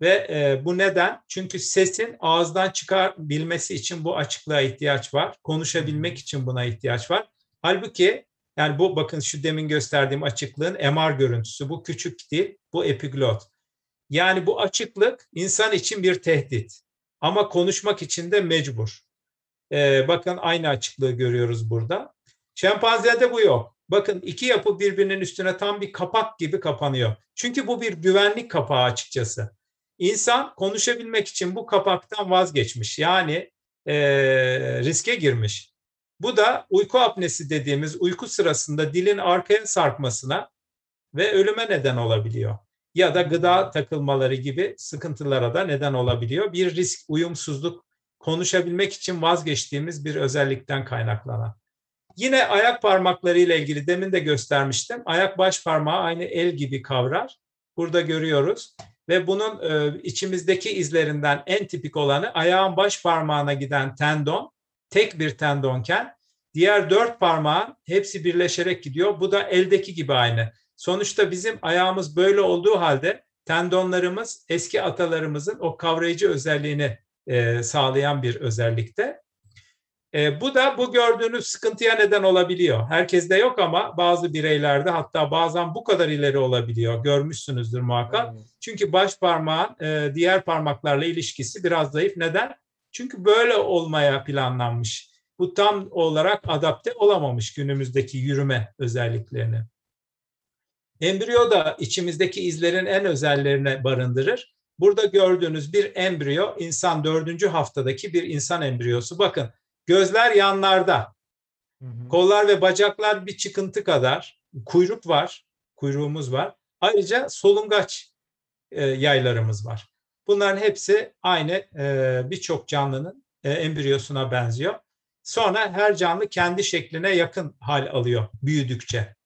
Ve e, bu neden? Çünkü sesin ağızdan çıkabilmesi için bu açıklığa ihtiyaç var. Konuşabilmek için buna ihtiyaç var. Halbuki yani bu bakın şu demin gösterdiğim açıklığın MR görüntüsü. Bu küçük değil, bu epiglot. Yani bu açıklık insan için bir tehdit. Ama konuşmak için de mecbur. Ee, bakın aynı açıklığı görüyoruz burada. Şempanzede bu yok. Bakın iki yapı birbirinin üstüne tam bir kapak gibi kapanıyor. Çünkü bu bir güvenlik kapağı açıkçası. İnsan konuşabilmek için bu kapaktan vazgeçmiş. Yani e, riske girmiş. Bu da uyku apnesi dediğimiz uyku sırasında dilin arkaya sarkmasına ve ölüme neden olabiliyor. Ya da gıda takılmaları gibi sıkıntılara da neden olabiliyor. Bir risk, uyumsuzluk, konuşabilmek için vazgeçtiğimiz bir özellikten kaynaklanan. Yine ayak parmakları ile ilgili demin de göstermiştim. Ayak baş parmağı aynı el gibi kavrar. Burada görüyoruz ve bunun e, içimizdeki izlerinden en tipik olanı ayağın baş parmağına giden tendon tek bir tendonken diğer dört parmağın hepsi birleşerek gidiyor. Bu da eldeki gibi aynı. Sonuçta bizim ayağımız böyle olduğu halde tendonlarımız eski atalarımızın o kavrayıcı özelliğini e, sağlayan bir özellikte. E, bu da bu gördüğünüz sıkıntıya neden olabiliyor. Herkeste yok ama bazı bireylerde hatta bazen bu kadar ileri olabiliyor. Görmüşsünüzdür muhakkak. Hmm. Çünkü baş parmağın e, diğer parmaklarla ilişkisi biraz zayıf. Neden? Çünkü böyle olmaya planlanmış. Bu tam olarak adapte olamamış günümüzdeki yürüme özelliklerini. Embriyo da içimizdeki izlerin en özellerine barındırır. Burada gördüğünüz bir embriyo insan dördüncü haftadaki bir insan embriyosu. Bakın Gözler yanlarda. Hı hı. Kollar ve bacaklar bir çıkıntı kadar. Kuyruk var. Kuyruğumuz var. Ayrıca solungaç e, yaylarımız var. Bunların hepsi aynı e, birçok canlının e, embriyosuna benziyor. Sonra her canlı kendi şekline yakın hal alıyor büyüdükçe.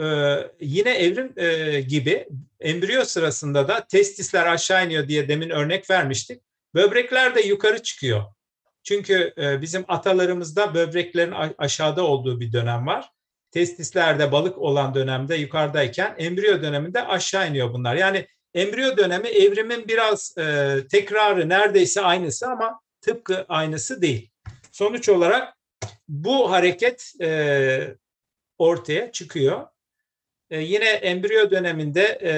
Ee, yine evrim e, gibi embriyo sırasında da testisler aşağı iniyor diye demin örnek vermiştik. Böbrekler de yukarı çıkıyor. Çünkü e, bizim atalarımızda böbreklerin aşağıda olduğu bir dönem var. Testislerde balık olan dönemde yukarıdayken embriyo döneminde aşağı iniyor bunlar. Yani embriyo dönemi evrimin biraz e, tekrarı neredeyse aynısı ama tıpkı aynısı değil. Sonuç olarak bu hareket e, ortaya çıkıyor. E, yine embriyo döneminde e,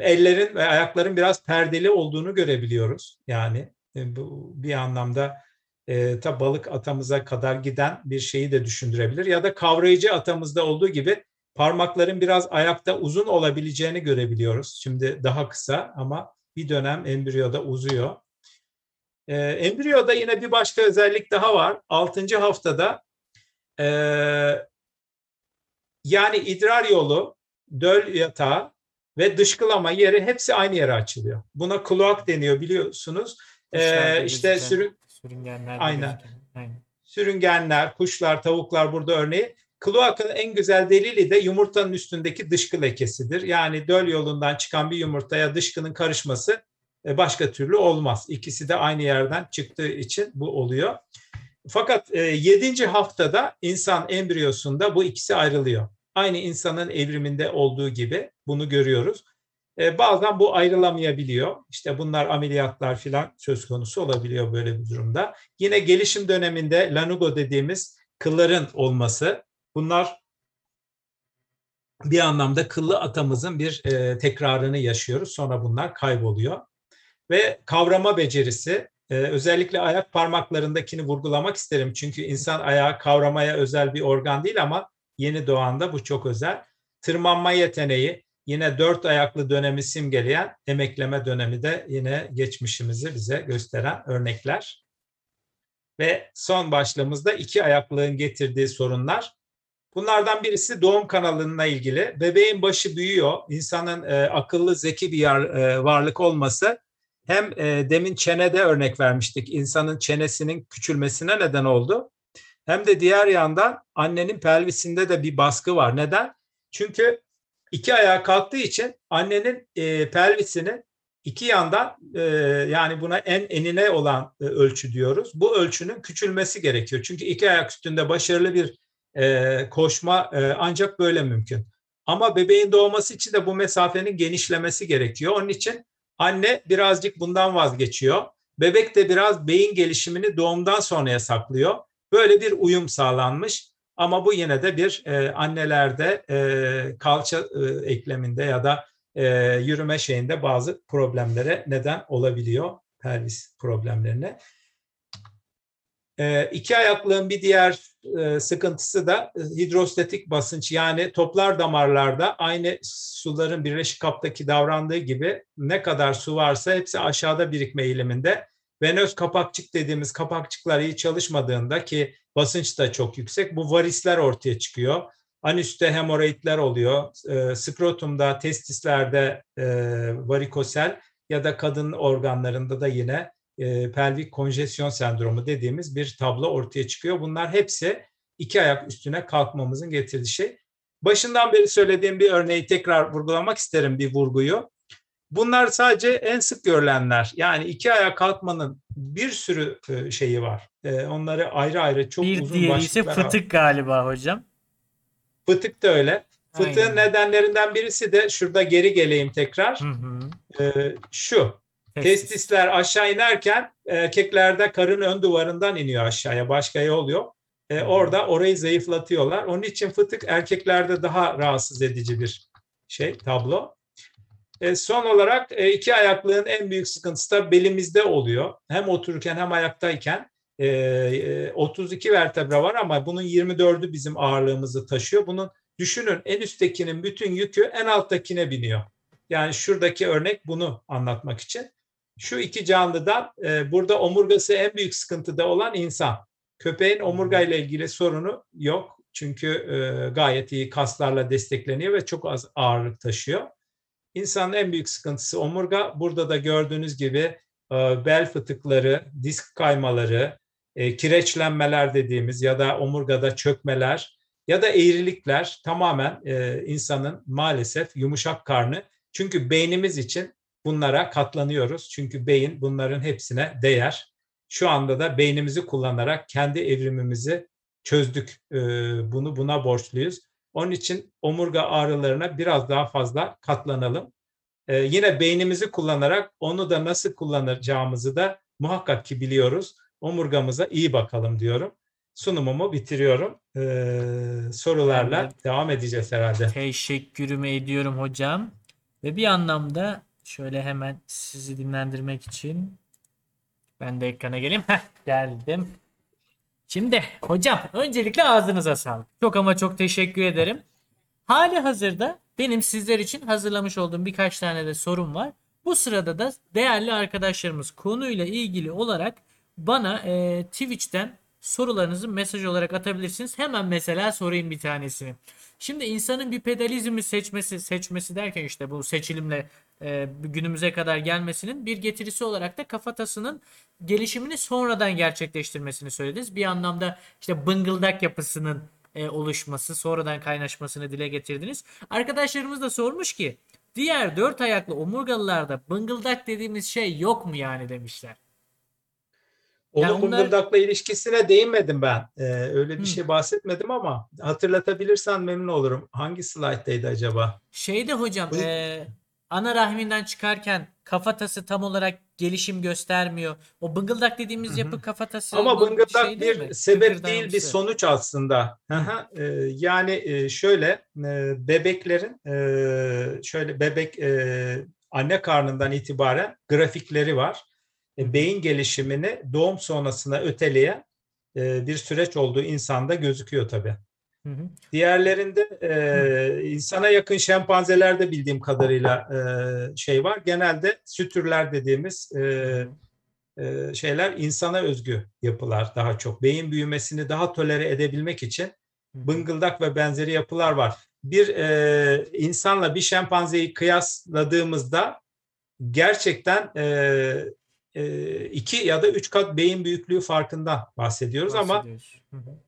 ellerin ve ayakların biraz perdeli olduğunu görebiliyoruz. Yani e, bu bir anlamda e, ta balık atamıza kadar giden bir şeyi de düşündürebilir. Ya da kavrayıcı atamızda olduğu gibi parmakların biraz ayakta uzun olabileceğini görebiliyoruz. Şimdi daha kısa ama bir dönem embriyoda uzuyor. E, embriyoda yine bir başka özellik daha var. Altıncı haftada e, yani idrar yolu, döl yatağı ve dışkılama yeri hepsi aynı yere açılıyor. Buna kloak deniyor biliyorsunuz. Ee, işte sürü, sürüngenler. Aynen. aynen. Sürüngenler, kuşlar, tavuklar burada örneği. Kloakın en güzel delili de yumurtanın üstündeki dışkı lekesidir. Yani döl yolundan çıkan bir yumurtaya dışkının karışması e, başka türlü olmaz. İkisi de aynı yerden çıktığı için bu oluyor. Fakat e, 7. haftada insan embriyosunda bu ikisi ayrılıyor. Aynı insanın evriminde olduğu gibi bunu görüyoruz. E, bazen bu ayrılamayabiliyor. İşte bunlar ameliyatlar filan söz konusu olabiliyor böyle bir durumda. Yine gelişim döneminde lanugo dediğimiz kılların olması. Bunlar bir anlamda kıllı atamızın bir e, tekrarını yaşıyoruz. Sonra bunlar kayboluyor. Ve kavrama becerisi e, özellikle ayak parmaklarındakini vurgulamak isterim. Çünkü insan ayağı kavramaya özel bir organ değil ama yeni doğanda bu çok özel. Tırmanma yeteneği, yine dört ayaklı dönemi simgeleyen emekleme dönemi de yine geçmişimizi bize gösteren örnekler. Ve son başlığımızda iki ayaklığın getirdiği sorunlar. Bunlardan birisi doğum kanalına ilgili. Bebeğin başı büyüyor. İnsanın e, akıllı, zeki bir yar, e, varlık olması hem e, demin çenede örnek vermiştik. İnsanın çenesinin küçülmesine neden oldu. Hem de diğer yandan annenin pelvisinde de bir baskı var. Neden? Çünkü iki ayağa kalktığı için annenin e, pelvisini iki yandan e, yani buna en enine olan e, ölçü diyoruz. Bu ölçünün küçülmesi gerekiyor. Çünkü iki ayak üstünde başarılı bir e, koşma e, ancak böyle mümkün. Ama bebeğin doğması için de bu mesafenin genişlemesi gerekiyor. Onun için anne birazcık bundan vazgeçiyor. Bebek de biraz beyin gelişimini doğumdan sonraya saklıyor. Böyle bir uyum sağlanmış. Ama bu yine de bir e, annelerde e, kalça e, ekleminde ya da e, yürüme şeyinde bazı problemlere neden olabiliyor. Pelvis problemlerine. E, iki ayaklığın bir diğer e, sıkıntısı da e, hidrostatik basınç yani toplar damarlarda aynı suların birleşik kaptaki davrandığı gibi ne kadar su varsa hepsi aşağıda birikme eğiliminde. Venöz kapakçık dediğimiz kapakçıklar iyi çalışmadığında ki basınç da çok yüksek bu varisler ortaya çıkıyor. Anüste hemoroidler oluyor. E, skrotumda, testislerde e, varikosel ya da kadın organlarında da yine e, pelvik konjesyon sendromu dediğimiz bir tablo ortaya çıkıyor. Bunlar hepsi iki ayak üstüne kalkmamızın getirdiği şey. Başından beri söylediğim bir örneği tekrar vurgulamak isterim bir vurguyu. Bunlar sadece en sık görülenler. Yani iki ayak kalkmanın bir sürü e, şeyi var. E, onları ayrı ayrı çok bir uzun diğeri ise başlıklar var. fıtık galiba hocam. Fıtık da öyle. Fıtığın Aynen. nedenlerinden birisi de şurada geri geleyim tekrar. Hı hı. E, şu. Testis. Testisler aşağı inerken erkeklerde karın ön duvarından iniyor aşağıya. Başka yol yok. E, orada orayı zayıflatıyorlar. Onun için fıtık erkeklerde daha rahatsız edici bir şey, tablo. E, son olarak e, iki ayaklığın en büyük sıkıntısı da belimizde oluyor. Hem otururken hem ayaktayken. E, e, 32 vertebra var ama bunun 24'ü bizim ağırlığımızı taşıyor. Bunun düşünün en üsttekinin bütün yükü en alttakine biniyor. Yani şuradaki örnek bunu anlatmak için. Şu iki canlıdan e, burada omurgası en büyük sıkıntıda olan insan. Köpeğin omurga ile ilgili sorunu yok. Çünkü e, gayet iyi kaslarla destekleniyor ve çok az ağırlık taşıyor. İnsanın en büyük sıkıntısı omurga. Burada da gördüğünüz gibi e, bel fıtıkları, disk kaymaları, e, kireçlenmeler dediğimiz ya da omurgada çökmeler ya da eğrilikler tamamen e, insanın maalesef yumuşak karnı. Çünkü beynimiz için bunlara katlanıyoruz. Çünkü beyin bunların hepsine değer. Şu anda da beynimizi kullanarak kendi evrimimizi çözdük. E, bunu buna borçluyuz. Onun için omurga ağrılarına biraz daha fazla katlanalım. E, yine beynimizi kullanarak onu da nasıl kullanacağımızı da muhakkak ki biliyoruz. Omurgamıza iyi bakalım diyorum. Sunumumu bitiriyorum. E, sorularla Evet. devam edeceğiz herhalde. Teşekkürümü ediyorum hocam. Ve bir anlamda şöyle hemen sizi dinlendirmek için ben de ekrana geleyim. Heh, geldim. Şimdi hocam öncelikle ağzınıza sağlık. Çok ama çok teşekkür ederim. Hali hazırda benim sizler için hazırlamış olduğum birkaç tane de sorum var. Bu sırada da değerli arkadaşlarımız konuyla ilgili olarak bana e, Twitch'ten sorularınızı mesaj olarak atabilirsiniz. Hemen mesela sorayım bir tanesini. Şimdi insanın bir pedalizmi seçmesi seçmesi derken işte bu seçilimle e, günümüze kadar gelmesinin bir getirisi olarak da kafatasının gelişimini sonradan gerçekleştirmesini söylediniz. Bir anlamda işte bıngıldak yapısının e, oluşması, sonradan kaynaşmasını dile getirdiniz. Arkadaşlarımız da sormuş ki diğer dört ayaklı omurgalılarda bıngıldak dediğimiz şey yok mu yani demişler. Onu Ya onlar- bıngıldakla ilişkisine değinmedim ben. Ee, öyle bir Hı. şey bahsetmedim ama hatırlatabilirsen memnun olurum. Hangi slayttaydı acaba? Şeyde hocam Buyur. e, ana rahminden çıkarken kafatası tam olarak gelişim göstermiyor. O bıngıldak dediğimiz Hı hı. yapı kafatası Ama bıngıldak şey bir mi? sebep değil bir sonuç aslında. Hı hı. Ee, yani e, şöyle e, bebeklerin e, şöyle bebek e, anne karnından itibaren grafikleri var. E, Beyin gelişimini doğum sonrasına öteleyen e, bir süreç olduğu insanda gözüküyor tabii. Hı hı. Diğerlerinde e, insana yakın şempanzelerde bildiğim kadarıyla e, şey var. Genelde sütürler dediğimiz e, e, şeyler insana özgü yapılar daha çok. Beyin büyümesini daha tolere edebilmek için bıngıldak ve benzeri yapılar var. Bir e, insanla bir şempanzeyi kıyasladığımızda gerçekten e, e, iki ya da üç kat beyin büyüklüğü farkından bahsediyoruz ama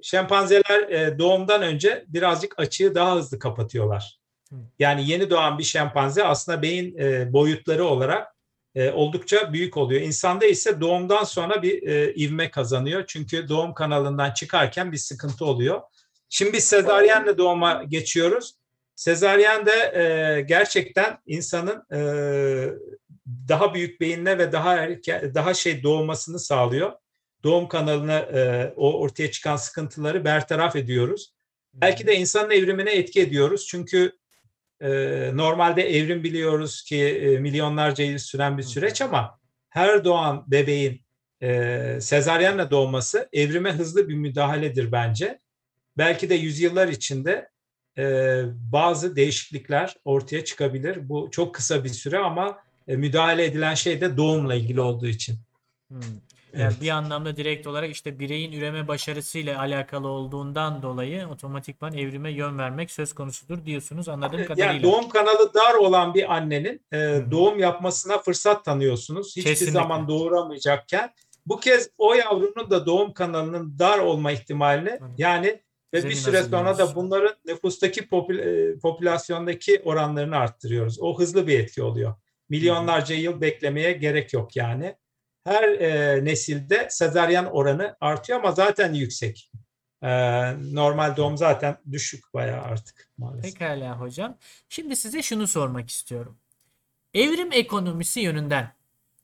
şempanzeler e, doğumdan önce birazcık açığı daha hızlı kapatıyorlar. Yani yeni doğan bir şempanze aslında beyin e, boyutları olarak e, oldukça büyük oluyor. İnsanda ise doğumdan sonra bir e, ivme kazanıyor. Çünkü doğum kanalından çıkarken bir sıkıntı oluyor. Şimdi biz sezaryenle doğuma geçiyoruz. Sezaryen de e, gerçekten insanın e, daha büyük beyinle ve daha erken, daha şey doğmasını sağlıyor. Doğum kanalına e, o ortaya çıkan sıkıntıları bertaraf ediyoruz. Belki de insanın evrimine etki ediyoruz. Çünkü e, normalde evrim biliyoruz ki e, milyonlarca yıl süren bir süreç ama her doğan bebeğin e, sezaryenle doğması evrime hızlı bir müdahaledir bence. Belki de yüzyıllar içinde e, bazı değişiklikler ortaya çıkabilir. Bu çok kısa bir süre ama müdahale edilen şey de doğumla ilgili olduğu için. Hmm. Yani evet. bir anlamda direkt olarak işte bireyin üreme başarısıyla alakalı olduğundan dolayı otomatikman evrime yön vermek söz konusudur diyorsunuz anladığım kadarıyla. Yani doğum kanalı dar olan bir annenin e, doğum yapmasına fırsat tanıyorsunuz. Hiçbir Kesinlikle. zaman doğuramayacakken bu kez o yavrunun da doğum kanalının dar olma ihtimalini Hı. yani ve bir süre sonra da bunların nüfustaki popül, e, popülasyondaki oranlarını arttırıyoruz. O hızlı bir etki oluyor. Milyonlarca yıl beklemeye gerek yok yani. Her e, nesilde sezaryen oranı artıyor ama zaten yüksek. E, normal doğum zaten düşük bayağı artık maalesef. Pekala hocam. Şimdi size şunu sormak istiyorum. Evrim ekonomisi yönünden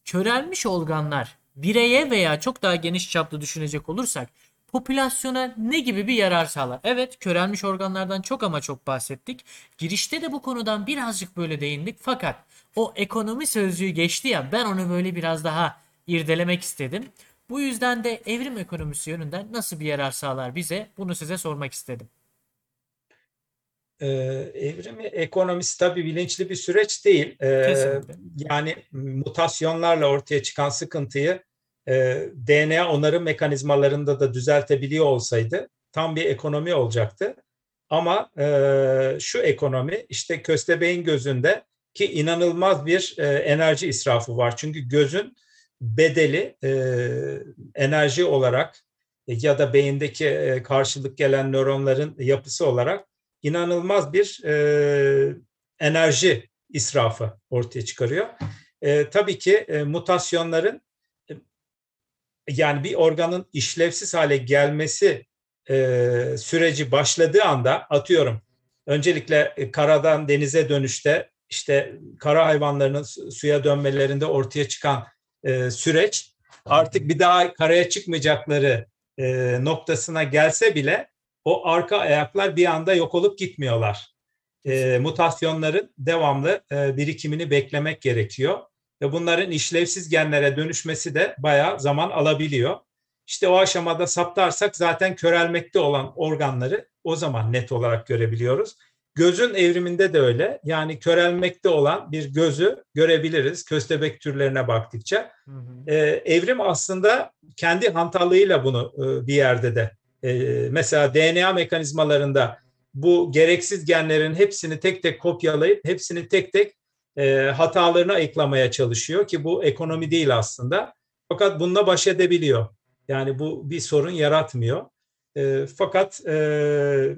körelmiş organlar bireye veya çok daha geniş çaplı düşünecek olursak popülasyona ne gibi bir yarar sağlar? Evet körelmiş organlardan çok ama çok bahsettik. Girişte de bu konudan birazcık böyle değindik fakat o ekonomi sözcüğü geçti ya ben onu böyle biraz daha irdelemek istedim. Bu yüzden de evrim ekonomisi yönünden nasıl bir yarar sağlar bize bunu size sormak istedim. Ee, evrim ekonomisi tabii bilinçli bir süreç değil. Ee, yani mutasyonlarla ortaya çıkan sıkıntıyı e, DNA onarım mekanizmalarında da düzeltebiliyor olsaydı tam bir ekonomi olacaktı. Ama e, şu ekonomi işte köstebeğin gözünde ki inanılmaz bir e, enerji israfı var. Çünkü gözün bedeli e, enerji olarak ya da beyindeki e, karşılık gelen nöronların yapısı olarak inanılmaz bir e, enerji israfı ortaya çıkarıyor. E, tabii ki e, mutasyonların yani bir organın işlevsiz hale gelmesi e, süreci başladığı anda atıyorum öncelikle e, karadan denize dönüşte işte kara hayvanlarının suya dönmelerinde ortaya çıkan e, süreç artık bir daha karaya çıkmayacakları e, noktasına gelse bile o arka ayaklar bir anda yok olup gitmiyorlar. E, mutasyonların devamlı birikimini beklemek gerekiyor ve bunların işlevsiz genlere dönüşmesi de bayağı zaman alabiliyor. İşte o aşamada saptarsak zaten körelmekte olan organları o zaman net olarak görebiliyoruz. Gözün evriminde de öyle. Yani körelmekte olan bir gözü görebiliriz köstebek türlerine baktıkça. Hı hı. Ee, evrim aslında kendi hantallığıyla bunu e, bir yerde de e, mesela DNA mekanizmalarında bu gereksiz genlerin hepsini tek tek kopyalayıp hepsini tek tek e, hatalarını ayıklamaya çalışıyor ki bu ekonomi değil aslında. Fakat bununla baş edebiliyor. Yani bu bir sorun yaratmıyor. E, fakat e,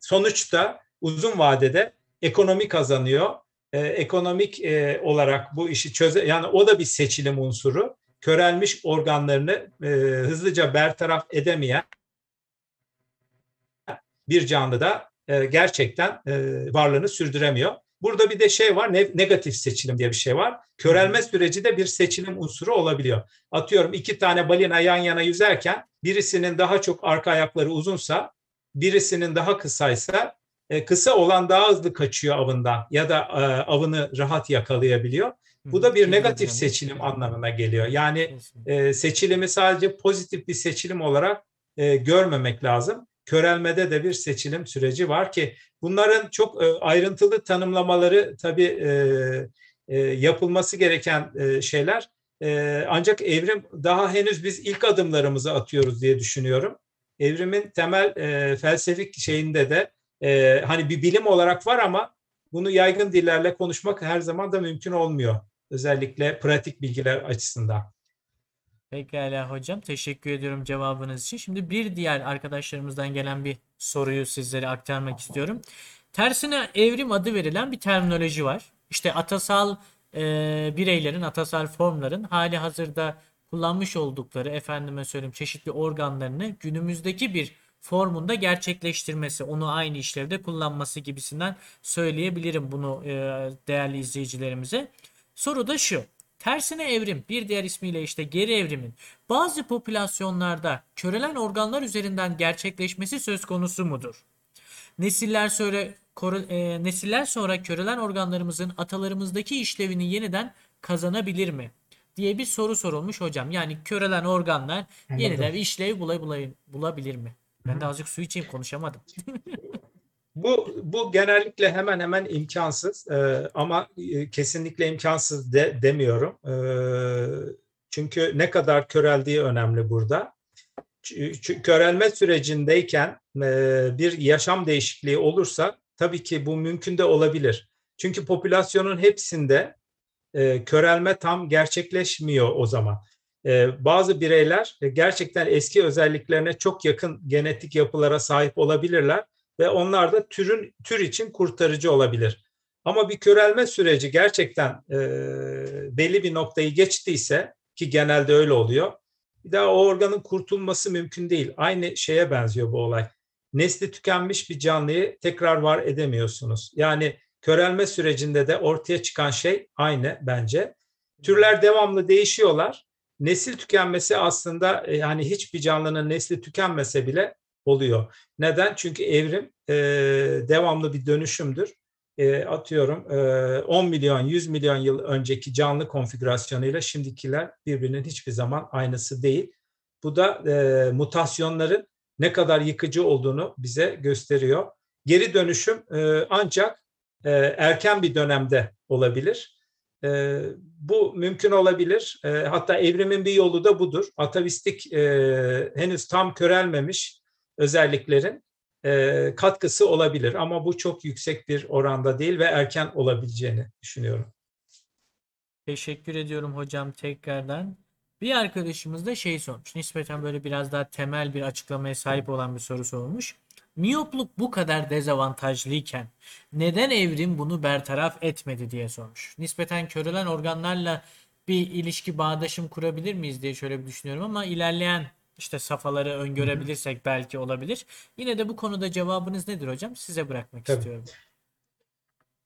sonuçta uzun vadede ekonomi kazanıyor. E, ekonomik e, olarak bu işi çöze yani o da bir seçilim unsuru. Körelmiş organlarını e, hızlıca bertaraf edemeyen bir canlı da e, gerçekten e, varlığını sürdüremiyor. Burada bir de şey var, ne, negatif seçilim diye bir şey var. Körelme süreci de bir seçilim unsuru olabiliyor. Atıyorum iki tane balina yan yana yüzerken birisinin daha çok arka ayakları uzunsa, birisinin daha kısaysa kısa olan daha hızlı kaçıyor avından ya da e, avını rahat yakalayabiliyor. Bu da bir negatif seçilim anlamına geliyor. Yani e, seçilimi sadece pozitif bir seçilim olarak e, görmemek lazım körelmede de bir seçilim süreci var ki bunların çok e, ayrıntılı tanımlamaları tabii e, e, yapılması gereken şeyler. Ancak evrim daha henüz biz ilk adımlarımızı atıyoruz diye düşünüyorum. evrimin temel e, felsefik şeyinde de e, hani bir bilim olarak var ama bunu yaygın dillerle konuşmak her zaman da mümkün olmuyor. Özellikle pratik bilgiler açısından. Pekala hocam. Teşekkür ediyorum cevabınız için. Şimdi bir diğer arkadaşlarımızdan gelen bir soruyu sizlere aktarmak istiyorum. Tersine evrim adı verilen bir terminoloji var. İşte atasal e, bireylerin, atasal formların hali hazırda kullanmış oldukları efendime söyleyeyim çeşitli organlarını günümüzdeki bir formunda gerçekleştirmesi, onu aynı işlevde kullanması gibisinden söyleyebilirim bunu e, değerli izleyicilerimize. Soru da şu. Tersine evrim, bir diğer ismiyle işte geri evrimin bazı popülasyonlarda körelen organlar üzerinden gerçekleşmesi söz konusu mudur? Nesiller sonra e, nesiller sonra körelen organlarımızın atalarımızdaki işlevini yeniden kazanabilir mi? diye bir soru sorulmuş hocam. Yani körelen organlar yeniden bir işlev bulay, bulay, bulabilir mi? Ben de azıcık su içeyim konuşamadım. Bu bu genellikle hemen hemen imkansız e, ama e, kesinlikle imkansız de demiyorum. E, çünkü ne kadar köreldiği önemli burada. Çünkü körelme sürecindeyken e, bir yaşam değişikliği olursa tabii ki bu mümkün de olabilir. Çünkü popülasyonun hepsinde e, körelme tam gerçekleşmiyor o zaman. E, bazı bireyler e, gerçekten eski özelliklerine çok yakın genetik yapılara sahip olabilirler ve onlar da türün tür için kurtarıcı olabilir. Ama bir körelme süreci gerçekten e, belli bir noktayı geçtiyse ki genelde öyle oluyor. Bir daha o organın kurtulması mümkün değil. Aynı şeye benziyor bu olay. Nesli tükenmiş bir canlıyı tekrar var edemiyorsunuz. Yani körelme sürecinde de ortaya çıkan şey aynı bence. Türler devamlı değişiyorlar. Nesil tükenmesi aslında yani hiçbir canlının nesli tükenmese bile oluyor. Neden? Çünkü evrim e, devamlı bir dönüşümdür. E, atıyorum e, 10 milyon, 100 milyon yıl önceki canlı konfigürasyonuyla şimdikiler birbirinin hiçbir zaman aynısı değil. Bu da e, mutasyonların ne kadar yıkıcı olduğunu bize gösteriyor. Geri dönüşüm e, ancak e, erken bir dönemde olabilir. E, bu mümkün olabilir. E, hatta evrimin bir yolu da budur. Atavistik e, henüz tam körelmemiş özelliklerin e, katkısı olabilir. Ama bu çok yüksek bir oranda değil ve erken olabileceğini düşünüyorum. Teşekkür ediyorum hocam tekrardan. Bir arkadaşımız da şey sormuş. Nispeten böyle biraz daha temel bir açıklamaya sahip olan bir soru sormuş. Miyopluk bu kadar dezavantajlıyken neden evrim bunu bertaraf etmedi diye sormuş. Nispeten körelen organlarla bir ilişki bağdaşım kurabilir miyiz diye şöyle bir düşünüyorum ama ilerleyen işte safhaları öngörebilirsek belki olabilir. Yine de bu konuda cevabınız nedir hocam? Size bırakmak Tabii. istiyorum.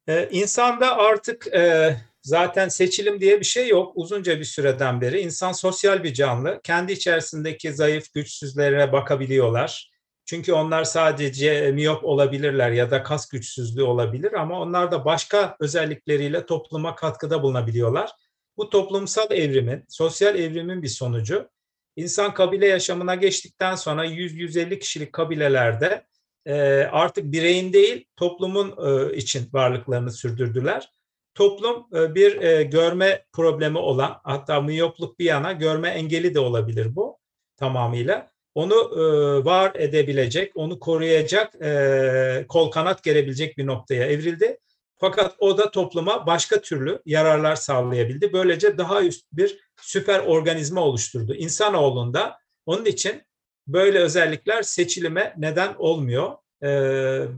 Ee, insanda artık e, zaten seçilim diye bir şey yok. Uzunca bir süreden beri insan sosyal bir canlı. Kendi içerisindeki zayıf güçsüzlere bakabiliyorlar. Çünkü onlar sadece miyop olabilirler ya da kas güçsüzlüğü olabilir ama onlar da başka özellikleriyle topluma katkıda bulunabiliyorlar. Bu toplumsal evrimin, sosyal evrimin bir sonucu. İnsan kabile yaşamına geçtikten sonra 100-150 kişilik kabilelerde e, artık bireyin değil toplumun e, için varlıklarını sürdürdüler. Toplum e, bir e, görme problemi olan hatta miyopluk bir yana görme engeli de olabilir bu tamamıyla. Onu e, var edebilecek, onu koruyacak, e, kol kanat gerebilecek bir noktaya evrildi. Fakat o da topluma başka türlü yararlar sağlayabildi. Böylece daha üst bir süper organizma oluşturdu. İnsanoğlunda onun için böyle özellikler seçilime neden olmuyor. E,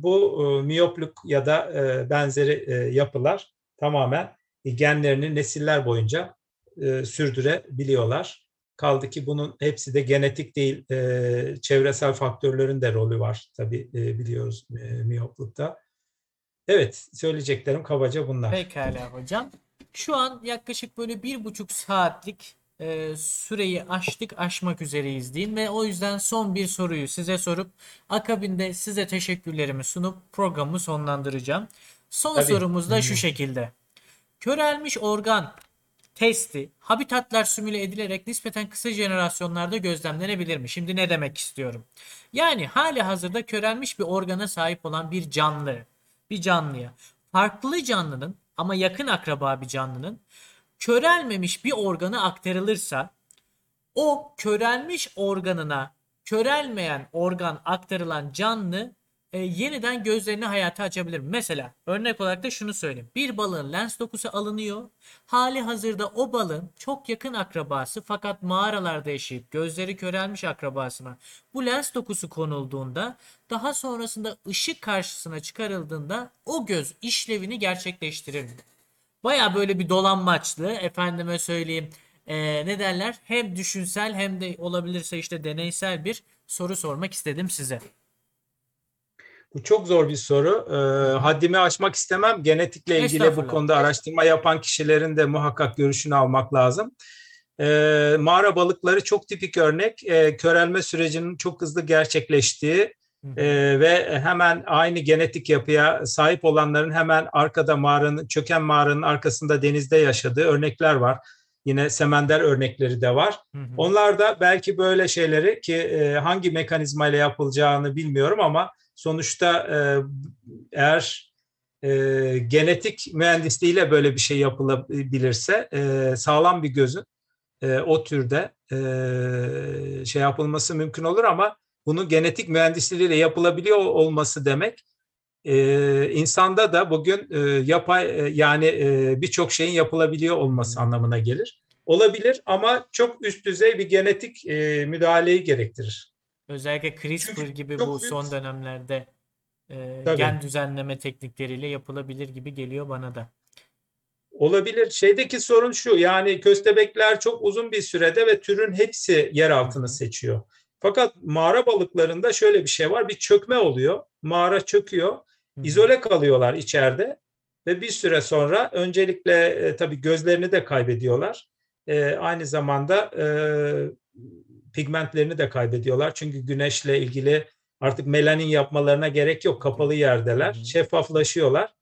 bu miyopluk ya da benzeri yapılar tamamen genlerini nesiller boyunca e, sürdürebiliyorlar. Kaldı ki bunun hepsi de genetik değil, e, çevresel faktörlerin de rolü var tabii e, biliyoruz e, miyoplukta. Evet, söyleyeceklerim kabaca bunlar. Pekala hocam. Şu an yaklaşık böyle bir buçuk saatlik e, süreyi aştık aşmak üzereyiz diyeyim ve o yüzden son bir soruyu size sorup akabinde size teşekkürlerimi sunup programı sonlandıracağım. Son Tabii. sorumuz da şu şekilde. Körelmiş organ testi habitatlar simüle edilerek nispeten kısa jenerasyonlarda gözlemlenebilir mi? Şimdi ne demek istiyorum? Yani hali hazırda körelmiş bir organa sahip olan bir canlı, bir canlıya farklı canlının ama yakın akraba bir canlının körelmemiş bir organı aktarılırsa o körelmiş organına körelmeyen organ aktarılan canlı e, yeniden gözlerini hayata açabilir. Mesela örnek olarak da şunu söyleyeyim. Bir balığın lens dokusu alınıyor. Hali hazırda o balığın çok yakın akrabası fakat mağaralarda yaşayıp gözleri körelmiş akrabasına bu lens dokusu konulduğunda daha sonrasında ışık karşısına çıkarıldığında o göz işlevini gerçekleştirir. Baya böyle bir dolanmaçlı efendime söyleyeyim e, ne derler hem düşünsel hem de olabilirse işte deneysel bir soru sormak istedim size. Bu çok zor bir soru. Ee, haddimi aşmak istemem. Genetikle ilgili bu konuda araştırma yapan kişilerin de muhakkak görüşünü almak lazım. Ee, mağara balıkları çok tipik örnek. Ee, körelme sürecinin çok hızlı gerçekleştiği e, ve hemen aynı genetik yapıya sahip olanların hemen arkada mağaranın, çöken mağaranın arkasında denizde yaşadığı örnekler var. Yine semender örnekleri de var. Hı hı. Onlar da belki böyle şeyleri ki e, hangi mekanizma ile yapılacağını bilmiyorum ama sonuçta e, eğer e, genetik mühendisliğiyle böyle bir şey yapılabilirse e, sağlam bir gözün e, o türde e, şey yapılması mümkün olur ama bunun genetik mühendisliğiyle yapılabiliyor olması demek e, insanda da bugün e, yapay e, yani e, birçok şeyin yapılabiliyor olması anlamına gelir. Olabilir ama çok üst düzey bir genetik e, müdahaleyi gerektirir. Özellikle CRISPR Çünkü gibi bu büyük- son dönemlerde e, Tabii. gen düzenleme teknikleriyle yapılabilir gibi geliyor bana da. Olabilir. Şeydeki sorun şu yani köstebekler çok uzun bir sürede ve türün hepsi yer altını seçiyor. Fakat mağara balıklarında şöyle bir şey var. Bir çökme oluyor. Mağara çöküyor. İzole kalıyorlar içeride ve bir süre sonra öncelikle e, tabii gözlerini de kaybediyorlar. E, aynı zamanda e, pigmentlerini de kaybediyorlar. Çünkü güneşle ilgili artık melanin yapmalarına gerek yok. Kapalı yerdeler. Şeffaflaşıyorlar.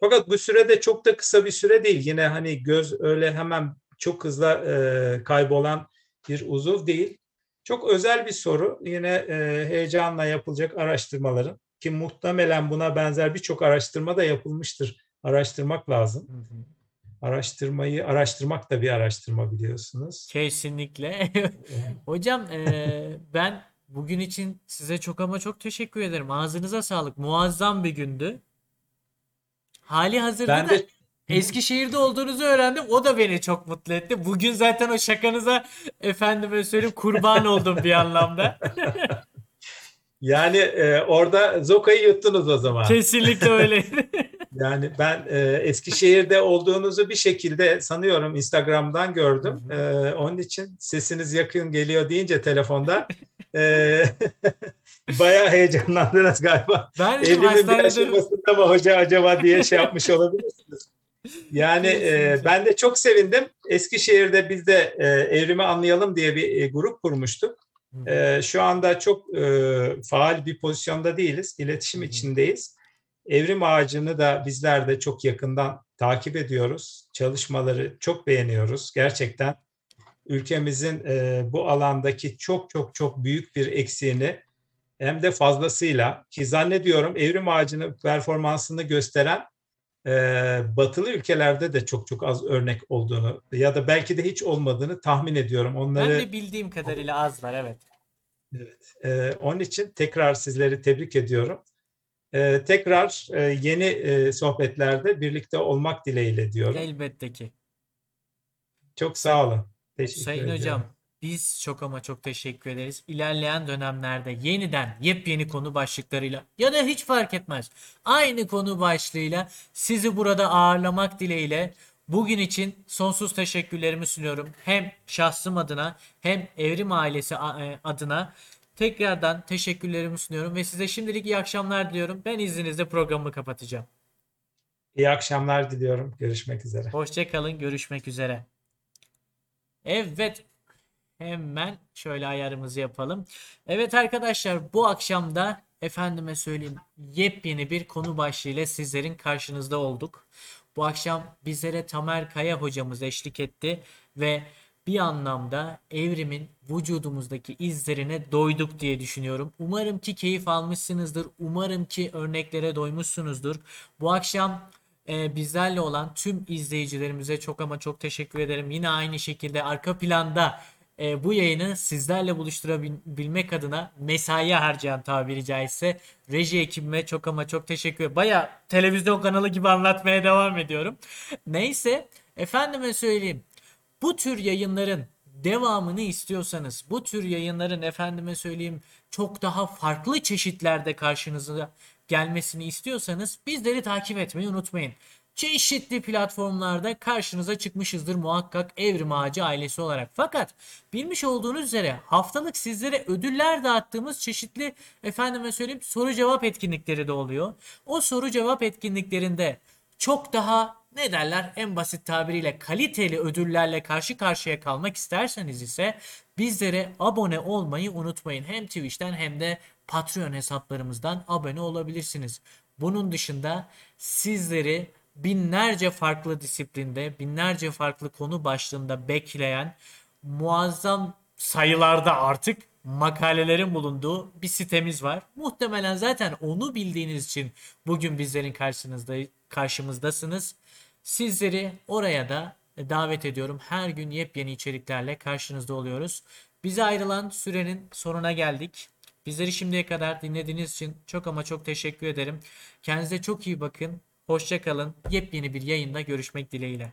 Fakat bu sürede çok da kısa bir süre değil. Yine hani göz öyle hemen çok hızlı e, kaybolan bir uzuv değil. Çok özel bir soru. Yine e, heyecanla yapılacak araştırmaların ki muhtemelen buna benzer birçok araştırma da yapılmıştır. Araştırmak lazım. Hı hı. Araştırmayı araştırmak da bir araştırma biliyorsunuz. Kesinlikle. Hocam e, ben bugün için size çok ama çok teşekkür ederim. Ağzınıza sağlık. Muazzam bir gündü. Hali hazırda Ben da de Eskişehir'de olduğunuzu öğrendim. O da beni çok mutlu etti. Bugün zaten o şakanıza efendime söyleyeyim kurban oldum bir anlamda. yani e, orada Zoka'yı yuttunuz o zaman. Kesinlikle öyle. Yani ben e, Eskişehir'de olduğunuzu bir şekilde sanıyorum Instagram'dan gördüm. Hı E, onun için sesiniz yakın geliyor deyince telefonda e, bayağı heyecanlandınız galiba. Ben dedim Evrimin bir aşamasında mı hoca acaba diye şey yapmış olabilirsiniz. Yani e, ben de çok sevindim. Eskişehir'de biz de e, Evrimi Anlayalım diye bir e, grup kurmuştuk. E, şu anda çok e, faal bir pozisyonda değiliz. İletişim içindeyiz. Evrim ağacını da bizler de çok yakından takip ediyoruz. Çalışmaları çok beğeniyoruz. Gerçekten ülkemizin e, bu alandaki çok çok çok büyük bir eksiğini hem de fazlasıyla ki zannediyorum evrim ağacının performansını gösteren e, batılı ülkelerde de çok çok az örnek olduğunu ya da belki de hiç olmadığını tahmin ediyorum. ben Onları de bildiğim kadarıyla az var evet. Evet. Ee, onun için tekrar sizleri tebrik ediyorum. Ee, tekrar e, yeni e, sohbetlerde birlikte olmak dileğiyle diyorum. Elbette ki. Çok sağ olun. Teşekkür Sayın ediyorum. hocam biz çok ama çok teşekkür ederiz. İlerleyen dönemlerde yeniden yepyeni konu başlıklarıyla ya da hiç fark etmez aynı konu başlığıyla sizi burada ağırlamak dileğiyle bugün için sonsuz teşekkürlerimi sunuyorum. Hem şahsım adına hem Evrim ailesi e, adına tekrardan teşekkürlerimi sunuyorum ve size şimdilik iyi akşamlar diliyorum. Ben izninizle programımı kapatacağım. İyi akşamlar diliyorum. Görüşmek üzere. Hoşçakalın. Görüşmek üzere. Evet. Hemen şöyle ayarımızı yapalım. Evet arkadaşlar bu akşam da efendime söyleyeyim yepyeni bir konu başlığıyla sizlerin karşınızda olduk. Bu akşam bizlere Tamer Kaya hocamız eşlik etti ve bir anlamda evrimin vücudumuzdaki izlerine doyduk diye düşünüyorum. Umarım ki keyif almışsınızdır. Umarım ki örneklere doymuşsunuzdur. Bu akşam e, bizlerle olan tüm izleyicilerimize çok ama çok teşekkür ederim. Yine aynı şekilde arka planda e, bu yayını sizlerle buluşturabilmek adına mesai harcayan tabiri caizse reji ekibime çok ama çok teşekkür ederim. Baya televizyon kanalı gibi anlatmaya devam ediyorum. Neyse efendime söyleyeyim. Bu tür yayınların devamını istiyorsanız, bu tür yayınların efendime söyleyeyim çok daha farklı çeşitlerde karşınıza gelmesini istiyorsanız bizleri takip etmeyi unutmayın. Çeşitli platformlarda karşınıza çıkmışızdır muhakkak Evrim Ağacı ailesi olarak. Fakat bilmiş olduğunuz üzere haftalık sizlere ödüller dağıttığımız çeşitli efendime söyleyeyim soru cevap etkinlikleri de oluyor. O soru cevap etkinliklerinde çok daha ne derler en basit tabiriyle kaliteli ödüllerle karşı karşıya kalmak isterseniz ise bizlere abone olmayı unutmayın. Hem Twitch'ten hem de Patreon hesaplarımızdan abone olabilirsiniz. Bunun dışında sizleri binlerce farklı disiplinde, binlerce farklı konu başlığında bekleyen muazzam sayılarda artık makalelerin bulunduğu bir sitemiz var. Muhtemelen zaten onu bildiğiniz için bugün bizlerin karşınızda karşımızdasınız. Sizleri oraya da davet ediyorum. Her gün yepyeni içeriklerle karşınızda oluyoruz. Bize ayrılan sürenin sonuna geldik. Bizleri şimdiye kadar dinlediğiniz için çok ama çok teşekkür ederim. Kendinize çok iyi bakın. Hoşça kalın. Yepyeni bir yayında görüşmek dileğiyle.